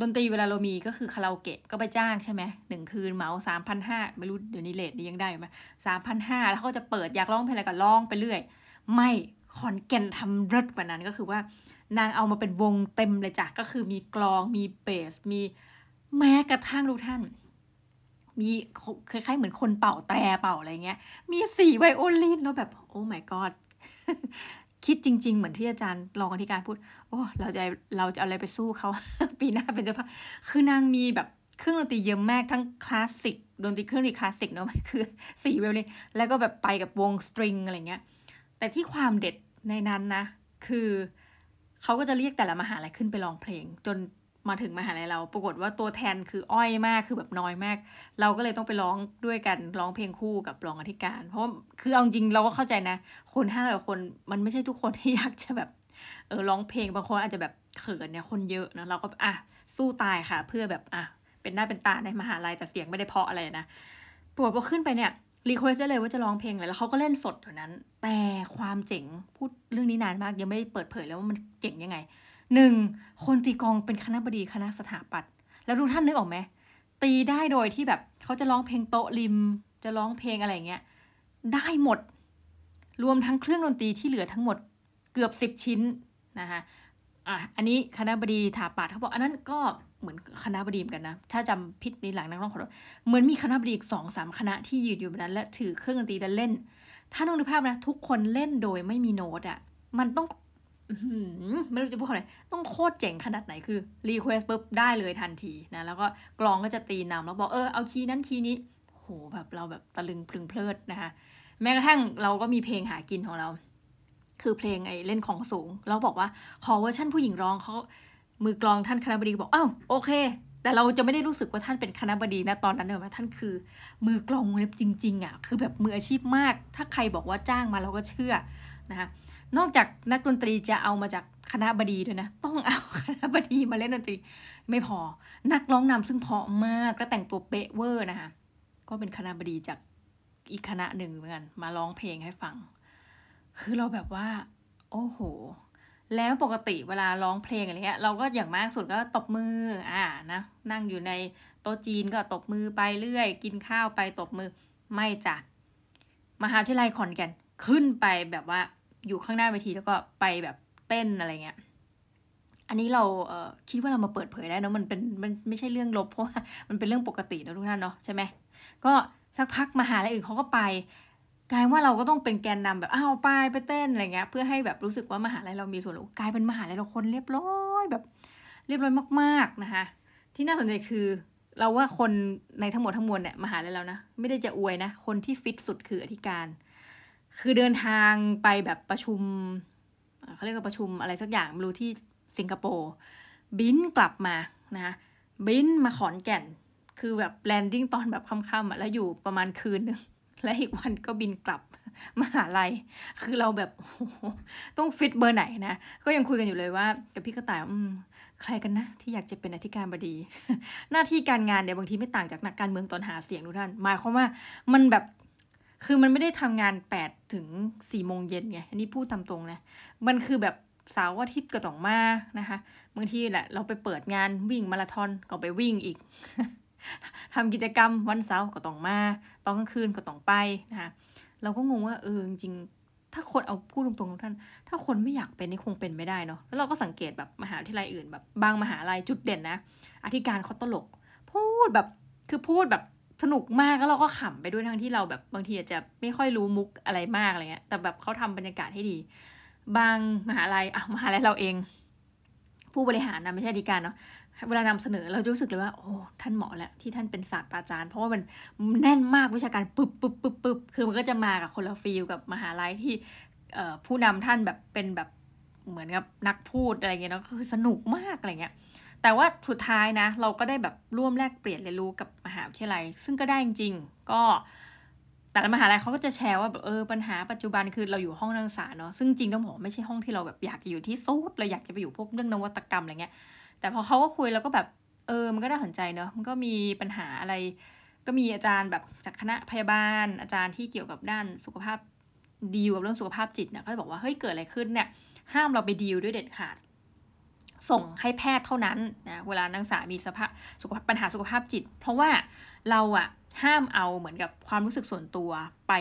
ดนตรีเวลาเรามีก็คือคาราโอเกะก็ไปจ้างใช่ไหมหนึ่งคืนเหมาสามพันห้าไม่รู้เดี๋ยวนี้เลทนี้ยังได้ไหมสามพันห้าแล้วเขาจะเปิดอยากร้องเพลงอะไรก็ร้องไปเรื่อย ไม่ขอนแก่นทำเริดกว่านั้นก็คือว่านางเอามาเป็นวงเต็มเลยจ้ะก็คือมีกลองมีเบสมีแม้กระทั่งทุกท่าน มีคล้ายๆเหมือนคนเป่าแตรเป่าอะไรเงี้ย มีสี่ไวโอลินแล้วแบบ โอ้ my god คิดจริง ๆ เหมือนที่อาจารย์รองอธิการพูด โอ้เราจะเราจะเอะไรไปสู้เขา ปีหน้าเป็นเจ้าภาพคือนางมีแบบเครื่องดนตรีเยอะมากทั้งคลาสสิกดนตรีเครื่องดนตรีคลาสสิกเนาะมันคือสี่เวลเลยแล้วก็แบบไปกับวงสตริงอะไรเงี้ย แต่ที่ความเด็ดในนั้นนะ คือเขาก็จะเรียกแต่ละมหาลัยขึ้นไปร้องเพลง จน มาถึงมหาลัยเรา ปรากฏว่าตัวแทนคืออ้อยมากคือแบบน้อยมาก เราก็เลยต้องไปร้องด้วยกันร้องเพลงคู่กับรองอธิการ เพราะคือเอาจริงเราก็เข้าใจนะ คนห้าร้อยคนมันไม่ใช่ทุกคนที่อยากจะแบบเออร้องเพลงบางคนอาจจะแบบเขินเนี่ยคนเยอะนะเราก็อะสู้ตายค่ะ เพื่อแบบอะเป็นหน้าเป็นตาในมหาลัยแต่เสียงไม่ได้เพาะอะไรนะปวดพอขึ้นไปเนี่ยรีเควสได้เลยว่าจะร้องเพลงอะไรแล้วเขาก็เล่นสดเท่านั้น แต่ความเจ๋งพูดเรื่องนี้นานมากยังไม่เปิดเผยแล้วว่ามันเจ๋งยังไง หนึ่งคนตีกองเป็นคณะบดีคณะสถาปัตย์แล้วทุกท่านนึกออกไหมตีได้โดยที่แบบเขาจะร้องเพลงโต๊ะริม จะร้องเพลงอะไรเงี้ยได้หมด รวมทั้งเครื่องดนตรีที่เหลือทั้งหมดเกือบสิบชิ้นนะคะอะอันนี้คณบดีถาปัดเขาบอกอันนั้นก็เหมือนคณบดีเหมือนกันนะ ถ้าจำผิดในหลังนักร้องขอโทษเหมือนมีคณบดีอีกสองสามคณะที่ยืนอยู่บนนั้น และถือเครื่องดนตรีและเล่น ถ้าต้องนึกภาพนะ ทุกคนเล่นโดยไม่มีโน้ตอะ่ะ มันต้อง ไม่รู้จะพูดอะไรต้องโคตรเจ๋งขนาดไหนคือ request ปุ๊บได้เลยทันทีนะแล้วก็กลองก็จะตีนำแล้วบอกเออเอาคีย์นั้นคีย์นี้โหแบบเราแบบตะลึงพลึงเพลิดนะคะแม้กระทั่งเราก็มีเพลงหากินของเรา คือเพลงไอ้เล่นของสูง เราบอกว่าขอเวอร์ชั่นผู้หญิงร้องเขามือกลองท่านคณะบดีบอกอ้าวโอเค แต่เราจะไม่ได้รู้สึกว่าท่านเป็นคณะบดีนะตอนนั้นเนอะท่านคือ มือกลองเล็บจริง ๆอะคือแบบมืออาชีพมาก ถ้าใครบอกว่าจ้างมาเราก็เชื่อนะคะ นอกจากนักดนตรีจะเอามาจากคณะบดีด้วยนะ ต้องเอาคณะบดีมาเล่นดนตรี ไม่พอ นักร้องนำซึ่งเพาะมากและแต่งตัวเป๊ะเวอร์นะคะ ก็เป็นคณะบดีจากอีกคณะหนึ่งเหมือนกัน มาร้องเพลงให้ฟัง คือเราแบบว่า โอ้โห แล้วปกติเวลาร้องเพลงอะไรเงี้ย เราก็อย่างมากสุดก็ตบมือ อ่านะ นั่งอยู่ในโต๊ะจีนก็ตบมือไปเรื่อย กินข้าวไปตบมือ ไม่จ้ะ มหาวิทยาลัยขอนแก่นขึ้นไปแบบว่า อยู่ข้างหน้าเวทีแล้วก็ไปแบบเต้นอะไรเงี้ย อันนี้เราเคิดว่าเรามาเปิดเผยได้นะมันเป็นมันไม่ใช่เรื่องลบเพราะว่ามันเป็นเรื่องปกตินะทุกท่านเนาะใช่ไหมก็สักพักมาหาอะไรอื่นเขาก็ไปกลายว่าเราก็ต้องเป็นแกนนำแบบอ้าวไปไปเต้นอะไรเงี้ย เพื่อให้แบบรู้สึกว่ามหาลัยเรามีส่วนร่วมกลายเป็นมหาลัยเราคนเรียบร้อยแบบ เรียบร้อยมาก ๆนะคะ ที่น่าสนใจคือ เราว่าคนในทั้งหมดทั้งมวลเนี่ยมหาลัยแล้วนะไม่ได้จะอวยนะ คนที่ฟิตสุดคืออธิการ คือเดินทางไปแบบประชุมเขาเรียกว่าประชุมอะไรสักอย่างไม่รู้ที่สิงคโปร์บินกลับมานะบินมาขอนแก่น คือแบบ landing ตอนแบบค่ำๆอะแล้วอยู่ประมาณคืนนึงและอีกวันก็บินกลับมหาลัย คือเราแบบต้องฟิตเบอร์ไหนนะ ก็ยังคุยกันอยู่เลยว่า กับพี่กระต่ายอืมใครกันนะ ที่อยากจะเป็นอธิการบดี หน้าที่การงานเนี่ยบางทีไม่ต่างจากนักการเมืองตอนหาเสียงทุกท่าน หมายความว่ามันแบบ คือมันไม่ได้ทำงานแปดถึงสี่โมงเย็นไง อันนี้พูดตามตรงนะ มันคือแบบเสาร์อาทิตย์ก็ต้องมานะคะ บางทีแหละเราไปเปิดงานวิ่งมาราธอนก็ไปวิ่งอีกทำกิจกรรมวันเสาร์ก็ต้องมาตอนกลางคืนก็ต้องไปนะคะ เราก็งงว่าเออจริงถ้าคนเอาพูดตรงๆท่าน ถ้าคนไม่อยากเป็นนี่คงเป็นไม่ได้เนาะ แล้วเราก็สังเกตแบบมหาวิทยาลัยอื่นแบบบางมหาลัยจุดเด่นนะ อธิการเขาตลก พูดแบบคือพูดแบบ สนุกมากแล้วเราก็ขำไปด้วยทั้งที่เราแบบบางทีอาจจะไม่ค่อยรู้มุกอะไรมากอะไรเงี้ยแต่แบบเขาทำบรรยากาศให้ดี บางมหาลัยอะมหาลัยเราเอง ผู้บริหารนะไม่ใช่อธิการเนาะเวลานำเสนอเราจะรู้สึกเลยว่า โอ้ท่านเหมาะแล้วที่ท่านเป็นศาสตราจารย์ เพราะว่ามันแน่นมากวิชาการปึ๊บปึ๊บปึ๊บปึ๊บคือมันก็จะมากับคนละฟีลกับมหาลัยที่ผู้นำท่านแบบเป็นแบบเหมือนกับนักพูดอะไรเงี้ยเนาะคือสนุกมากอะไรเงี้ย แต่ว่าสุดท้ายนะ เราก็ได้แบบร่วมแลกเปลี่ยนเรียนรู้กับมหาวิทยาลัย ซึ่งก็ได้จริงๆ ก็แต่ละมหาลัยเขาก็จะแชร์ว่าแบบเออปัญหาปัจจุบันคือเราอยู่ห้องนักศึกษาเนาะซึ่งจริงต้องบอกไม่ใช่ห้องที่เราแบบอยากอยู่ที่สุดเราอยากจะไปอยู่พวกเรื่องนวัตกรรมอะไรเงี้ย แต่พอเขาก็คุยแล้วก็แบบเออมันก็น่าสนใจเนอะมันก็มีปัญหาอะไร ก็มีอาจารย์แบบจากคณะพยาบาล อาจารย์ที่เกี่ยวกับด้านสุขภาพดีลกับเรื่องสุขภาพจิตเนี่ยก็จะบอกว่าเฮ้ยเกิดอะไรขึ้นเนี่ยห้ามเราไปดีลด้วยเด็ดขาด ส่งให้แพทย์เท่านั้นนะเวลานักศึกษามีสภาพสุขภาพปัญหาสุขภาพจิต เพราะว่าเราอะห้ามเอาเหมือนกับความรู้สึกส่วนตัวไป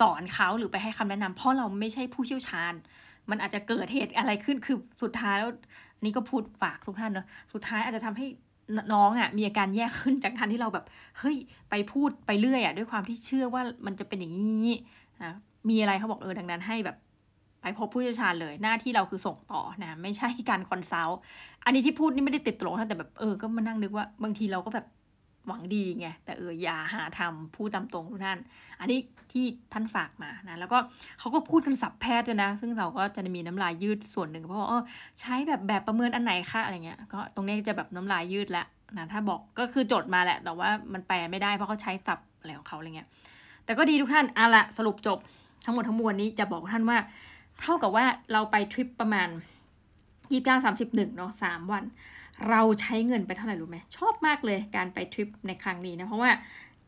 สอนเขาหรือไปให้คำแนะนำเพราะเราไม่ใช่ผู้เชี่ยวชาญ มันอาจจะเกิดเหตุอะไรขึ้นคือสุดท้ายแล้วนี่ก็พูดฝากทุกท่านเนาะสุดท้ายอาจจะทำให้น้องอะ่ะมีอาการแย่ขึ้นจากการที่เราแบบเฮ้ยไปพูดไปเรื่อยอะ่ะด้วยความที่เชื่อว่ามันจะเป็นอย่างนี้นะมีอะไรเขาบอกเออดังนั้นให้แบบ ไปพบผู้เชี่ยวชาญเลยหน้าที่เราคือส่งต่อนะ ไม่ใช่การ consult อันนี้ที่พูดนี่ไม่ได้ติดตลกนะแต่แบบเออก็มานั่งนึกว่าบางทีเราก็แบบหวังดีไงแต่เอออย่าหาทำพูดตามตรงทุกท่าน อันนี้ที่ท่านฝากมานะแล้วก็เขาก็พูดกันศัพท์แพทย์ด้วยนะ ซึ่งเราก็จะมีน้ำลายยืดส่วนหนึ่งเพราะว่าเออใช้แบบแบบประเมินอันไหนคะอะไรเงี้ยก็ตรงนี้จะแบบน้ำลายยืดแล้วนะถ้าบอกก็คือจดมาแหละ แต่ว่ามันแปลไม่ได้เพราะเขาใช้สับอะไรของเขาอะไรเงี้ยแต่ก็ดีทุกท่านเอาละสรุปจบทั้งหมดทั้งมวลนี้จะบอกท่านว่า เท่ากับว่าเราไปทริปประมาณยี่สิบเก้าสามสิบหนึ่งเนาะสามวัน เราใช้เงินไปเท่าไหร่รู้ไหมชอบมากเลยการไปทริปในครั้งนี้นะเพราะว่า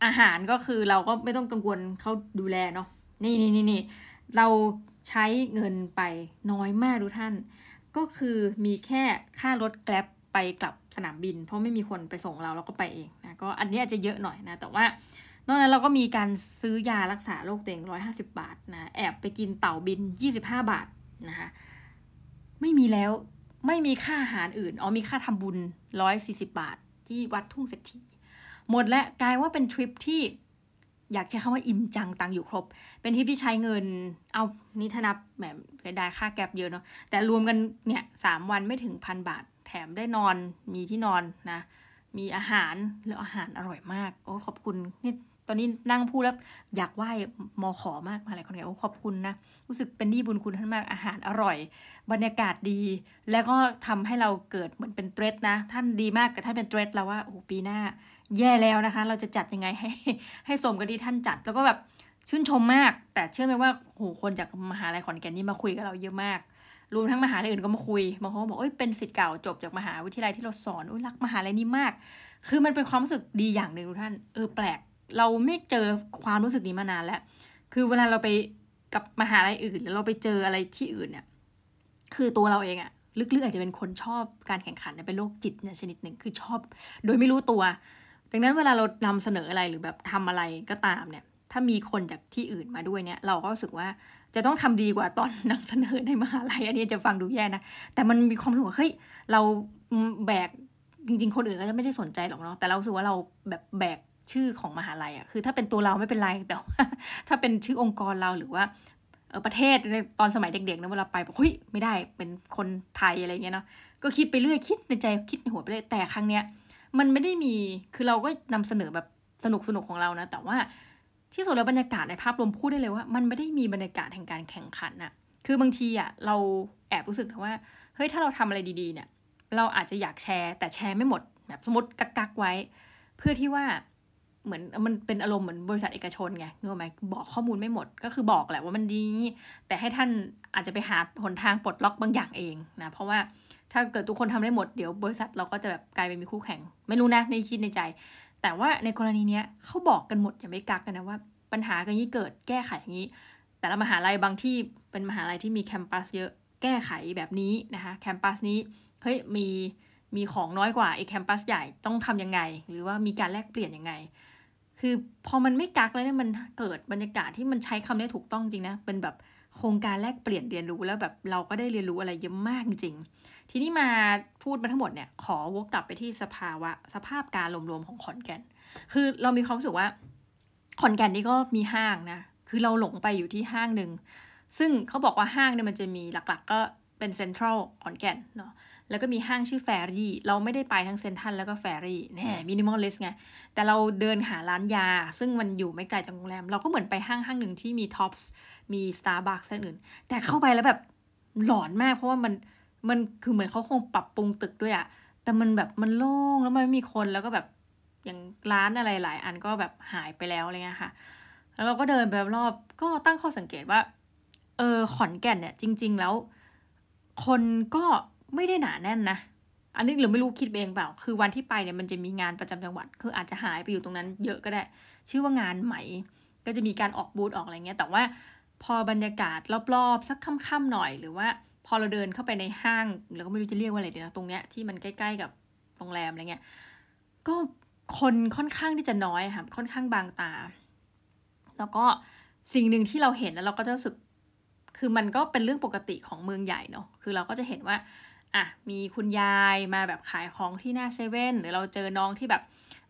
อาหารก็คือเราก็ไม่ต้องกังวลเขาดูแลเนาะนี่นี่นี่นี่เราใช้เงินไปน้อยมากดูท่าน ก็คือมีแค่ค่ารถแกล็บไปกลับสนามบิน เพราะไม่มีคนไปส่งเราเราก็ไปเองนะก็อันนี้อาจจะเยอะหน่อยนะ แต่ว่า นอกนั้นเราก็มีการซื้อยารักษาโรคเต็งร้อยห้าสิบาทนะแอบไปกินเต่าบินยี่สิบห้าบาทนะคะไม่มีแล้วไม่มีค่าอาหารอื่นอ๋อมีค่าทำบุญร้อยสี่สิบาท ที่วัดทุ่งเศรษฐีหมดและกลายว่าเป็นทริปที่อยากใช้คำว่าอิ่มจังตังอยู่ครบ เป็นทริปที่ใช้เงิน เอานี่ถ้านับแบบเสียดายค่าแก๊บเยอะเนาะแต่รวมกันเนี่ยสามวันไม่ถึงพันบาท แถมได้นอนมีที่นอนนะ มีอาหารแล้วอาหารอร่อยมาก โอ้ขอบคุณนี่ ตอนนี้นั่งพูดแล้วอยากไหว้มอขอมากมาอะไรคนไหนโอ้ขอบคุณนะรู้สึกเป็นดีบุญคุณท่านมากอาหารอร่อย บรรยากาศดี แล้วก็ทำให้เราเกิดเหมือนเป็นเทรดนะ ท่านดีมากกับท่านเป็นเทรดแล้วว่าโอ้ปีหน้า แย่แล้วนะคะ เราจะจัดยังไงให้ ให้สมกับที่ท่านจัด แล้วก็แบบชื่นชมมาก แต่เชื่อไหมว่าโหคนจากมหาลัยขอนแก่นนี่มาคุยกับเราเยอะมากรวมทั้งมหาลัยอื่นก็มาคุยบางคนบอกเอ้ยเป็นสิทธิ์เก่าจบจากมหาวิทยาลัยที่เราสอนอุ้ยรักมหาลัยนี้มาก คือมันเป็นความรู้สึกดีอย่างหนึ่งทุกท่านเออแปลก เราไม่เจอความรู้สึกนี้มานานแล้ว คือเวลาเราไปกับมหาลัยอื่นแล้วเราไปเจออะไรที่อื่นเนี่ย คือตัวเราเองอะลึกๆอาจจะเป็นคนชอบการแข่งขันเป็นโรคจิตเนี่ยชนิดหนึ่งคือชอบ โดยไม่รู้ตัว ดังนั้นเวลาเรานำเสนออะไรหรือแบบทำอะไรก็ตามเนี่ย ถ้ามีคนจากที่อื่นมาด้วยเนี่ย เราก็รู้สึกว่าจะต้องทำดีกว่าตอนนำเสนอในมหาลัยอันนี้จะฟังดูแย่นะแต่มันมีความรู้สึกว่าเฮ้ยเราแบกจริง ๆ คนอื่นก็จะไม่ได้สนใจหรอกเนาะแต่เราสึกว่าเราแบบแบก ชื่อของมหาลัยอะคือถ้าเป็นตัวเราไม่เป็นไรแต่ว่าถ้าเป็นชื่อองค์กรเราหรือว่าประเทศในตอนสมัยเด็กๆนะเวลาไปบอกเฮ้ยไม่ได้เป็นคนไทยอะไรเงี้ยเนาะก็คิดไปเรื่อยคิดในใจคิดในหัวไปเรื่อยแต่ครั้งเนี้ยมันไม่ได้มีคือเราก็นำเสนอแบบสนุกสนุกของเรานะ แต่ว่าที่สุดแล้วบรรยากาศในภาพรวมพูดได้เลยว่า มันไม่ได้มีบรรยากาศแห่งการแข่งขันอะคือบางทีอะเราแอบรู้สึกว่าเฮ้ยถ้าเราทำอะไรดีๆเนี่ย เราอาจจะอยากแชร์ แต่แชร์ไม่หมดแบบสมมติกักๆไว้ เพื่อที่ว่า เหมือนมันเป็นอารมณ์เหมือนบริษัทเอกชนไงนึกไหมบอกข้อมูลไม่หมด ก็คือบอกแหละว่ามันดี แต่ให้ท่านอาจจะไปหาหนทางปลดล็อกบางอย่างเองนะ เพราะว่าถ้าเกิดทุกคนทำได้หมดเดี๋ยวบริษัทเราก็จะแบบกลายเป็นมีคู่แข่ง ไม่รู้นะในคิดในใจ แต่ว่าในกรณีเนี้ยเขาบอกกันหมดอย่าไม่กักกันนะว่า ปัญหากันนี้เกิดแก้ไขอย่างนี้ แต่ละมหาลัยบางที่เป็นมหาลัยที่มีแคมปัสเยอะแก้ไขแบบนี้นะคะแคมปัสนี้เฮ้ยมีมีของน้อยกว่าไอ้แคมปัสใหญ่ต้องทํำยังไง หรือว่ามีการแลกเปลี่ยนยังไง คือพอมันไม่กักแล้วเนี่ยมันเกิดบรรยากาศที่มันใช้คำนี้ถูกต้องจริงนะเป็นแบบโครงการแลกเปลี่ยนเรียนรู้แล้วแบบเราก็ได้เรียนรู้อะไรเยอะมากจริง ทีนี้มาพูดมาทั้งหมดเนี่ยขอวกกลับไปที่สภาวะสภาพการรวมๆของขอนแก่น คือเรามีความรู้สึกว่าขอนแก่นนี่ก็มีห้างนะ คือเราหลงไปอยู่ที่ห้างหนึ่ง ซึ่งเขาบอกว่าห้างเนี่ยมันจะมีหลักๆก็เป็นเซ็นทรัลขอนแก่นเนาะ แล้วก็มีห้างชื่อแฟรี่ เราไม่ได้ไปทั้งเซ็นทรัลแล้วก็แฟรี่แหม minimalist ไง แต่เราเดินหาร้านยา ซึ่งมันอยู่ไม่ไกลจากโรงแรม เราก็เหมือนไปห้างห้างหนึ่งที่มีท็อปส์มีสตาร์บัคส์อื่น แต่เข้าไปแล้วแบบหลอนมากเพราะว่ามันมันคือเหมือนเขาคงปรับปรุงตึกด้วยอะแต่มันแบบมันโล่งแล้วมันไม่มีคนแล้วก็แบบอย่างร้านอะไรหลายอันก็แบบหายไปแล้วอะไรเงี้ยค่ะ แล้วเราก็เดินไปรอบก็ตั้งข้อสังเกตว่า เออขอนแก่นเนี่ยจริง ๆ แล้ว คนก็ ไม่ได้หนาแน่นนะ อันนี้หรือไม่รู้คิดเองเปล่า คือวันที่ไปเนี่ยมันจะมีงานประจำจังหวัด คืออาจจะหายไปอยู่ตรงนั้นเยอะก็ได้ ชื่อว่างานใหม่ก็จะมีการออกบูธออกอะไรเงี้ย แต่ว่าพอบรรยากาศรอบๆ สักค่ำๆหน่อย หรือว่าพอเราเดินเข้าไปในห้างเราก็ไม่รู้จะเรียกว่าอะไรดีนะตรงเนี้ยที่มันใกล้ ๆ กับโรงแรมอะไรเงี้ย ก็คนค่อนข้างที่จะน้อยค่ะ ค่อนข้างบางตา แล้วก็สิ่งหนึ่งที่เราเห็นแล้วเราก็จะรู้สึก คือมันก็เป็นเรื่องปกติของเมืองใหญ่เนาะ คือเราก็จะเห็นว่า อะมีคุณยายมาแบบขายของที่หน้าเซเว่นหรือเราเจอน้องที่แบบ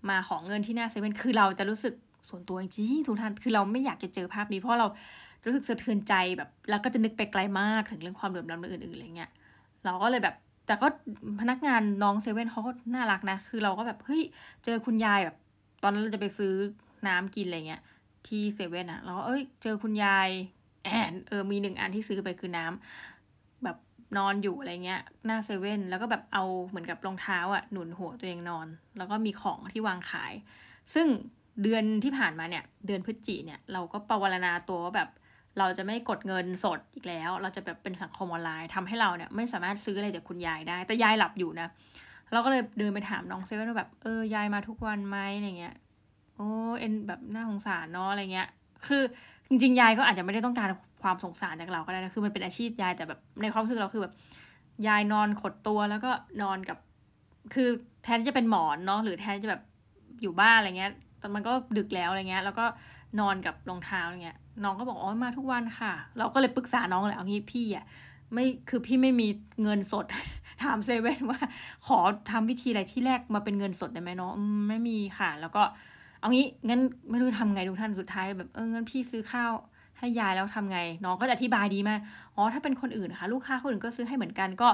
มาของเงินที่หน้าเซเว่นคือเราจะรู้สึกส่วนตัวจริงทุกท่านคือเราไม่อยากจะเจอภาพนี้เพราะเรารู้สึกสะเทือนใจแบบแล้วก็จะนึกไปไกลมากถึงเรื่องความเดือดร้อนอื่นๆอะไรเงี้ยเราก็เลยแบบแต่ก็พนักงานน้องเซเว่นเขาก็น่ารักนะ คือเราก็แบบเฮ้ยเจอคุณยายแบบ ตอนนั้นเราจะไปซื้อน้ำกินอะไรเงี้ยที่เซเว่นอะเราก็เอ้ยเจอคุณยายแอนเออมีหนึ่งอันที่ซื้อไปคือน้ำแบบ นอนอยู่อะไรเงี้ยหน้าเซเว่นแล้วก็แบบเอาเหมือนกับรองเท้าอะหนุนหัวตัวเองนอน แล้วก็มีของที่วางขาย ซึ่งเดือนที่ผ่านมาเนี่ยเดือนพฤศจิเนี่ยเราก็ปวารณาตัวว่าแบบเราจะไม่กดเงินสดอีกแล้ว เราจะแบบเป็นสังคมออนไลน์ทำให้เราเนี่ยไม่สามารถซื้ออะไรจากคุณยายได้ แต่ยายหลับอยู่นะ เราก็เลยเดินไปถามน้องเซเว่นว่าแบบเออยายมาทุกวันไหมอะไรเงี้ยโอ้เอ็นแบบน่าสงสารเนาะอะไรเงี้ย คือจริงๆยายก็อาจจะไม่ได้ต้องการ ความสงสารจากเราก็ได้นะคือมันเป็นอาชีพยายแต่แบบในความรู้สึกเราคือแบบยายนอนขดตัวแล้วก็นอนกับ คือแทนที่จะเป็นหมอนเนาะหรือแทนจะแบบอยู่บ้านอะไรเงี้ยแต่มันก็ดึกแล้วอะไรเงี้ย แล้วก็นอนกับรองเท้าอย่างเงี้ยน้องก็บอกอ๋อมาทุกวันค่ะ เราก็เลยปรึกษาน้องเลยเอางี้พี่อะไม่คือพี่ไม่มีเงินสด ถามเซเว่นว่า ขอทำวิธีอะไรที่แรกมาเป็นเงินสดได้ไหมเน้องไม่มีค่ะ แล้วก็ เอางี้งั้นไม่รู้ทำไงทุกท่านสุดท้ายแบบเอองั้นพี่ซื้อข้าว ให้ยายแล้วทำไง น้องก็อธิบายดีมาก อ๋อ ถ้าเป็นคนอื่นนะคะลูกค้าคนอื่นก็ซื้อให้เหมือนกัน ก็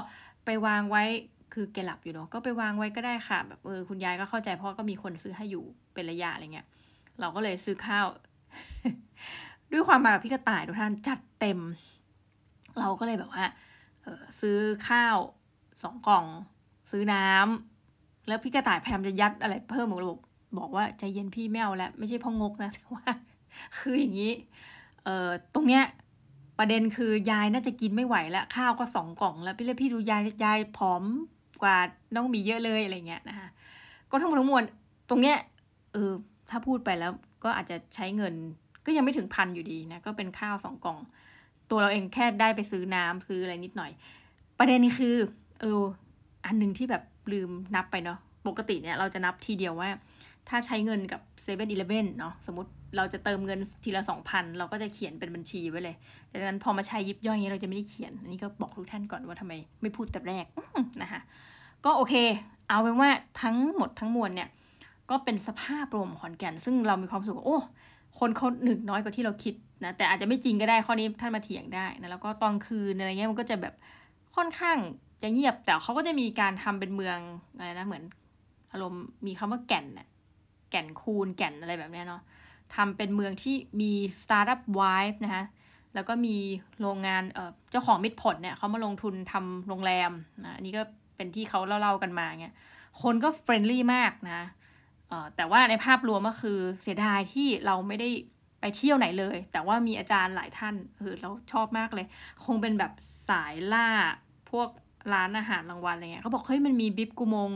ไปวางไว้ คือแกหลับอยู่เนาะ ก็ไปวางไว้ก็ได้ค่ะ แบบเออ คุณยายก็เข้าใจเพราะก็มีคนซื้อให้อยู่เป็นระยะอะไรเงี้ย เราก็เลยซื้อข้าว ด้วยความมากับพี่กระต่ายทุกท่านจัดเต็ม เราก็เลยแบบว่า เออซื้อข้าวสองกล่อง ซื้อน้ำแล้วพี่กระต่ายพยายามจะยัดอะไรเพิ่มหมดระบบบอกว่าใจเย็นพี่ไม่เอาแล้วไม่ใช่พ่องกนะแต่ว่า คืออย่างนี้ ออตรงเนี้ยประเด็นคือยายน่าจะกินไม่ไหวแล้วข้าวก็สองกล่อง แล้วพี่เลยพี่ดูยายยายผอมกว่าน้องมีเยอะเลยอะไรเงี้ยนะคะก็ทั้งหมดทั้งมวลตรงเนี้ยเออถ้าพูดไปแล้วก็อาจจะใช้เงินก็ยังไม่ถึงพันอยู่ดีนะก็เป็นข้าวสองกล่อง ตัวเราเองแค่ได้ไปซื้อน้ำซื้ออะไรนิดหน่อย ประเด็นนี้คือ เออ อันหนึ่งที่แบบลืมนับไปเนาะปกติเนี่ยเราจะนับทีเดียวว่า ถ้าใช้เงินกับ7 e เ e ่ e อเนาะสมมติ เราจะเติมเงินทีละสองพันเราก็จะเขียนเป็นบัญชีไว้เลยดังนั้นพอมาใช้ยิบย่อยอย่างนี้เราจะไม่ได้เขียน อันนี้ก็บอกทุกท่านก่อนว่าทำไมไม่พูดแต่แรกนะคะก็โอเค เอาเป็นว่าทั้งหมดทั้งมวลเนี่ยก็เป็นสภาพรวมขอนแก่น ซึ่งเรามีความสุขโอ้ คนเขาหนึ่งน้อยกว่าที่เราคิดนะแต่อาจจะไม่จริงก็ได้ข้อนี้ท่านมาเถียงได้นะแล้วก็ตอนคืนอะไรเงี้ยมันก็จะแบบค่อนข้างจะเงียบ แต่เขาก็จะมีการทำเป็นเมืองอะไรนะเหมือนอารมณ์มีคำว่าแก่นน่ะแก่นคูณแก่นอะไรแบบเนี้ยเนาะ ทำเป็นเมืองที่มีสตาร์ทอัพ vibe นะคะแล้วก็มีโรงงานเจ้าของมิตรผลเนี่ยเขามาลงทุนทำโรงแรมนะอันนี้ก็เป็นที่เขาเล่าๆกันมาเงี้ยคนก็ friendly มากนะแต่ว่าในภาพรวมก็คือเสียดายที่เราไม่ได้ไปเที่ยวไหนเลย แต่ว่ามีอาจารย์หลายท่านเออเราชอบมากเลย คงเป็นแบบสายล่าพวกร้านอาหารรางวัลอะไรเงี้ยเขาบอกเฮ้ยมันมีบิบกูมง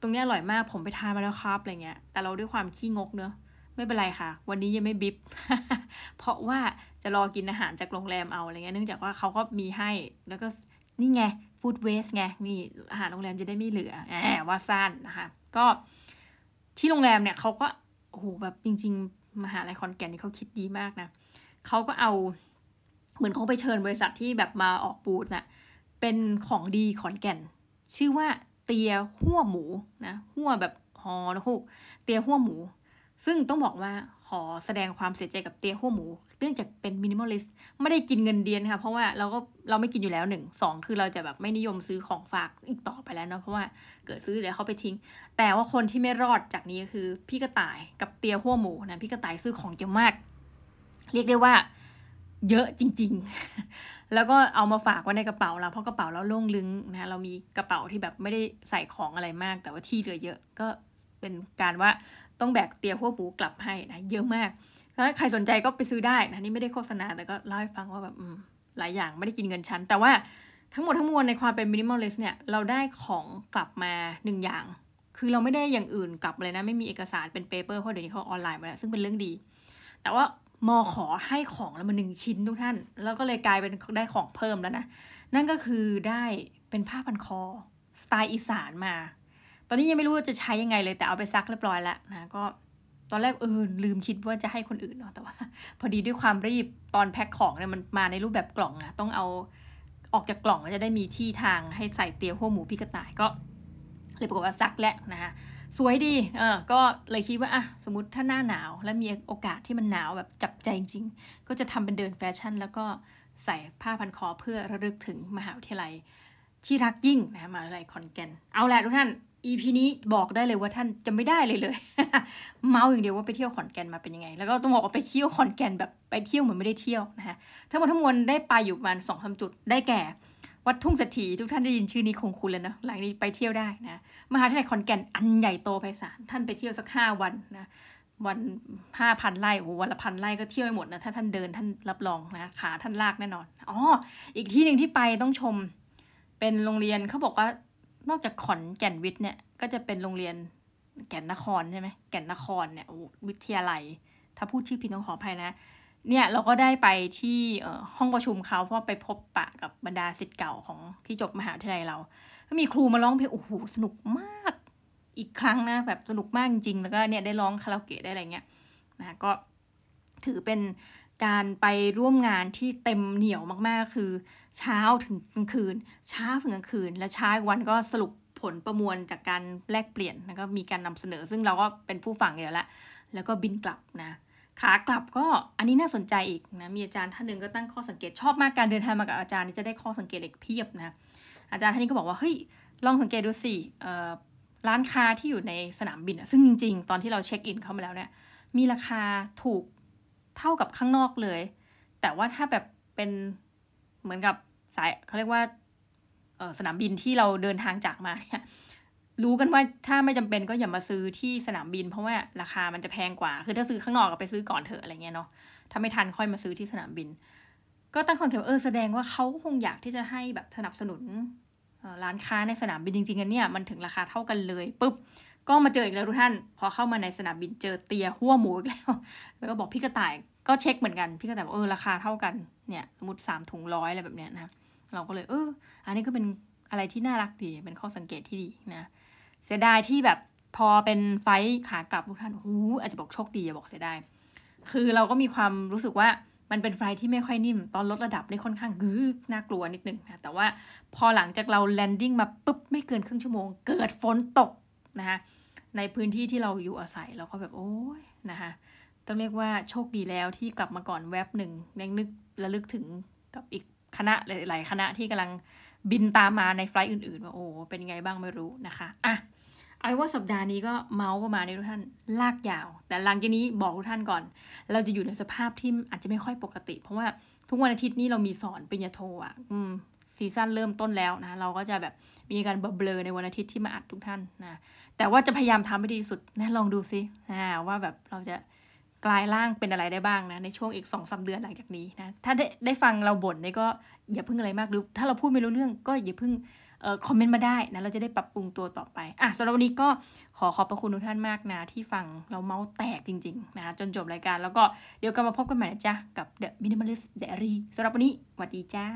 ตรงนี้อร่อยมากผมไปทานมาแล้วครับอะไรเงี้ยแต่เราด้วยความขี้งกเนอะ ไม่เป็นไรค่ะ วันนี้ยังไม่บิบเพราะว่าจะรอกินอาหารจากโรงแรมเอาอะไรเงี้ยเนื่องจากว่าเขาก็มีให้แล้วก็นี่ไงฟู้ดเวสไงนี่อาหารโรงแรมจะได้ไม่เหลือแอบว่าสั้นนะคะ ก็ที่โรงแรมเนี่ยเขาก็โอ้โหแบบจริง ๆ มหาลัยคอนแก่นนี่เขาคิดดีมากนะเขาก็เอาเหมือนเขาไปเชิญบริษัทที่แบบมาออกบูธนะ่ะเป็นของดีขอนแก่น ชื่อว่าเตียหัวหมูนะหัวแบบฮอนะคุกเตียหัวหมู ซึ่งต้องบอกว่าขอแสดงความเสียใจกับเตียหัวหมู เนื่องจากเป็นมินิมอลลิสต์ไม่ได้กินเงินเดือนค่ะ เพราะว่าเราก็เราไม่กินอยู่แล้วหนึ่งสองคือเราจะแบบไม่นิยมซื้อของฝากอีกต่อไปแล้วเนาะเพราะว่าเกิดซื้อเดี๋ยวเขาไปทิ้ง แต่ว่าคนที่ไม่รอดจากนี้คือ พี่กระต่ายกับเตียหัวหมูนะพี่กระต่ายซื้อของเยอะมาก เรียกได้ว่าเยอะจริง ๆ แล้วก็เอามาฝากไว้ในกระเป๋าเราเพราะกระเป๋าเราโล่งลึงนะเรามีกระเป๋าที่แบบไม่ได้ใส่ของอะไรมาก แต่ว่าที่เหลือเยอะก็เป็นการว่า ต้องแบกเตียหัวหมูกลับให้นะเยอะมากถ้าใครสนใจก็ไปซื้อได้นะนี่ไม่ได้โฆษณาแต่ก็เล่าให้ฟังว่าแบบหลายอย่างไม่ได้กินเงินฉัน แต่ว่าทั้งหมดทั้งมวลในความเป็น minimalist เนี่ยเราได้ของกลับมาหนึ่งอย่าง คือเราไม่ได้อย่างอื่นกลับเลยนะ ไม่มีเอกสารเป็น paper เพราะเดี๋ยวนี้เขาออนไลน์มาแล้วซึ่งเป็นเรื่องดี แต่ว่ามอขอให้ของแล้วมาหนึ่งชิ้นทุกท่าน แล้วก็เลยกลายเป็นได้ของเพิ่มแล้วนะ นั่นก็คือได้เป็นผ้าพันคอสไตล์อีสานมา ตอนนี้ยังไม่รู้ว่าจะใช้ยังไงเลยแต่เอาไปซักเรียบร้อยแล้วนะก็ตอนแรกเออลืมคิดว่าจะให้คนอื่นเนาะแต่ว่า พอดีด้วยความรีบตอนแพ็คของเนี่ยมันมาในรูปแบบกล่องอะต้องเอาออกจากกล่องจะได้มีที่ทางให้ใส่เตียวหัวหมูพี่กระต่ายก็เลยปรากฏว่าซักแล้วนะคะสวยดีเออก็เลยคิดว่าอะสมมติถ้าหน้าหนาวแล้วมีโอกาสที่มันหนาวแบบจับใจจริงๆ ก็จะทำเป็นเดินแฟชั่น แล้วก็ใส่ผ้าพันคอเพื่อระลึกถึงมหาวิทยาลัยที่รักยิ่งนะมหาวิทยาลัยคอนแกนเอาแหละทุกท่าน EP นี้บอกได้เลยว่าท่านจะไม่ได้เลยเลย เมาอย่างเดียวว่าไปเที่ยวขอนแก่นมาเป็นยังไง แล้วก็ต้องบอกว่าไปเที่ยวขอนแก่นแบบไปเที่ยวเหมือนไม่ได้เที่ยวนะคะทั้งหมดทั้งมวลได้ไปอยู่ประมาณสองสาจุดได้แก่ วัดทุ่งเศรษฐีทุกท่านได้ยินชื่อนี้คงคุ้นเลยนะหลังนี้ไปเที่ยวได้นะมหาวิทยาลัยขอนแก่นอันใหญ่โตไพศาลท่านไปเที่ยวสักห้าวันนะวันห้าพันไร่โอ้วันละพันไร่ก็เที่ยวไปหมดนะถ้าท่านเดินท่านรับรองนะขาท่านลากแน่นอนอ๋ออีกที่หนึ่งที่ไปต้องชม เป็นโรงเรียนเขาบอกว่า นอกจากขอนแก่นวิทย์เนี่ยก็จะเป็นโรงเรียนแก่นนครใช่ไหมแก่นนครเนี่ยวิทยาลัย ถ้าพูดชื่อผิดต้องขออภัยนะ เนี่ยเราก็ได้ไปที่ห้องประชุมเขาเพราะไปพบปะกับบรรดาสิทธิ์เก่าของที่จบมหาวิทยาลัยเรา ก็มีครูมาร้องเพลงโอ้โหสนุกมากอีกครั้งนะแบบสนุกมากจริงๆแล้วก็เนี่ยได้ร้องคาราโอเกะได้อะไรเงี้ยนะก็ถือเป็น การไปร่วมงานที่เต็มเหนียวมากๆ คือ เช้าถึงกลางคืน เช้าถึงกลางคืน และเช้าวันก็สรุปผลประมวลจากการแลกเปลี่ยนแล้วก็มีการนำเสนอ ซึ่งเราก็เป็นผู้ฟังเดียวละแล้วก็บินกลับนะขากลับก็อันนี้น่าสนใจอีกนะมีอาจารย์ท่านหนึ่งก็ตั้งข้อสังเกตชอบมากการเดินทางมากับอาจารย์นี่จะได้ข้อสังเกตเอีกเพียบนะอาจารย์ท่านนี้ก็บอกว่าเฮ้ยลองสังเกตดูสิร้านค้าที่อยู่ในสนามบินซึ่งจริง ๆ ตอนที่เราเช็คอินเข้ามาแล้วเนี่ยมีราคาถูก เท่ากับข้างนอกเลย แต่ว่าถ้าแบบเป็นเหมือนกับสายเขาเรียกว่าสนามบินที่เราเดินทางจากมาเนี่ยรู้กันว่าถ้าไม่จำเป็นก็อย่ามาซื้อที่สนามบิน เพราะว่าราคามันจะแพงกว่า คือถ้าซื้อข้างนอกก็ไปซื้อก่อนเถอะอะไรเงี้ยเนาะถ้าไม่ทันค่อยมาซื้อที่สนามบิน ก็ตั้งความคิดว่าเออแสดงว่าเขาคงอยากที่จะให้แบบสนับสนุนร้านค้าในสนามบินจริงๆกันเนี่ยมันถึงราคาเท่ากันเลยปุ๊บ ก็มาเจออีกแล้วทุกท่าน พอเข้ามาในสนามบินเจอเตียหัวหมูอีกแล้ว แล้วก็บอกพี่กระต่ายก็เช็คเหมือนกัน พี่กระต่ายบอกเออราคาเท่ากันเนี่ยสมมติสามถุงร้อยอะไรแบบเนี้ยนะเราก็เลยเออ อันนี้ก็เป็นอะไรที่น่ารักดีเป็นข้อสังเกตที่ดีนะเสียดายที่แบบพอเป็นไฟขากลับทุกท่านหูอาจจะบอกโชคดีอย่าบอกเสียดายคือเราก็มีความรู้สึกว่ามันเป็นไฟที่ไม่ค่อยนิ่ม ตอนลดระดับนี่ค่อนข้างกึกน่ากลัวนิดนึงนะแต่ว่าพอหลังจากเราแลนดิ้งมาปุ๊บไม่เกินครึ่งชั่วโมง เกิดฝนตกนะคะ ในพื้นที่ที่เราอยู่อาศัยเราก็แบบโอ้ยนะคะต้องเรียกว่าโชคดีแล้วที่กลับมาก่อนแวบหนึ่งยังนึกระลึกถึงกับอีกคณะหลายๆคณะที่กำลังบินตามมาในไฟล์อื่นๆว่าโอ้เป็นไงบ้างไม่รู้นะคะอะเอาว่าสัปดาห์นี้ก็เมาส์ประมาณนี้ทุกท่านลากยาว แต่หลังจากนี้บอกทุกท่านก่อน เราจะอยู่ในสภาพที่อาจจะไม่ค่อยปกติ เพราะว่าทุกวันอาทิตย์นี้เรามีสอนปริญญาโทอะอืม ซีซั่นเริ่มต้นแล้วนะเราก็จะแบบมีการเบลอในวันอาทิตย์ที่มาอัดทุกท่านนะแต่ว่าจะพยายามทำให้ดีที่สุดนะลองดูซินะว่าแบบเราจะกลายร่างเป็นอะไรได้บ้างนะในช่วงอีกสองสาเดือนหลังจากนี้นะถ้าได้ได้ฟังเราบ่นเนี่ยก็อย่าเพิ่งอะไรมากหรือถ้าเราพูดไม่รู้เรื่องก็อย่าเพิ่งเอ่อคอมเมนต์มาได้นะเราจะได้ปรับปรุงตัวต่อไปอะสำหรับวันนี้ก็ขอขอบพระคุณทุกท่านมากนะที่ฟังเราเมาส์แตกจริงๆนะจนจบรายการแล้วก็เดี๋ยวกลับมาพบกันใหม่นะจ๊ะกับ The Minimalist Diary สำหรับวันนี้สวัสดีจ้า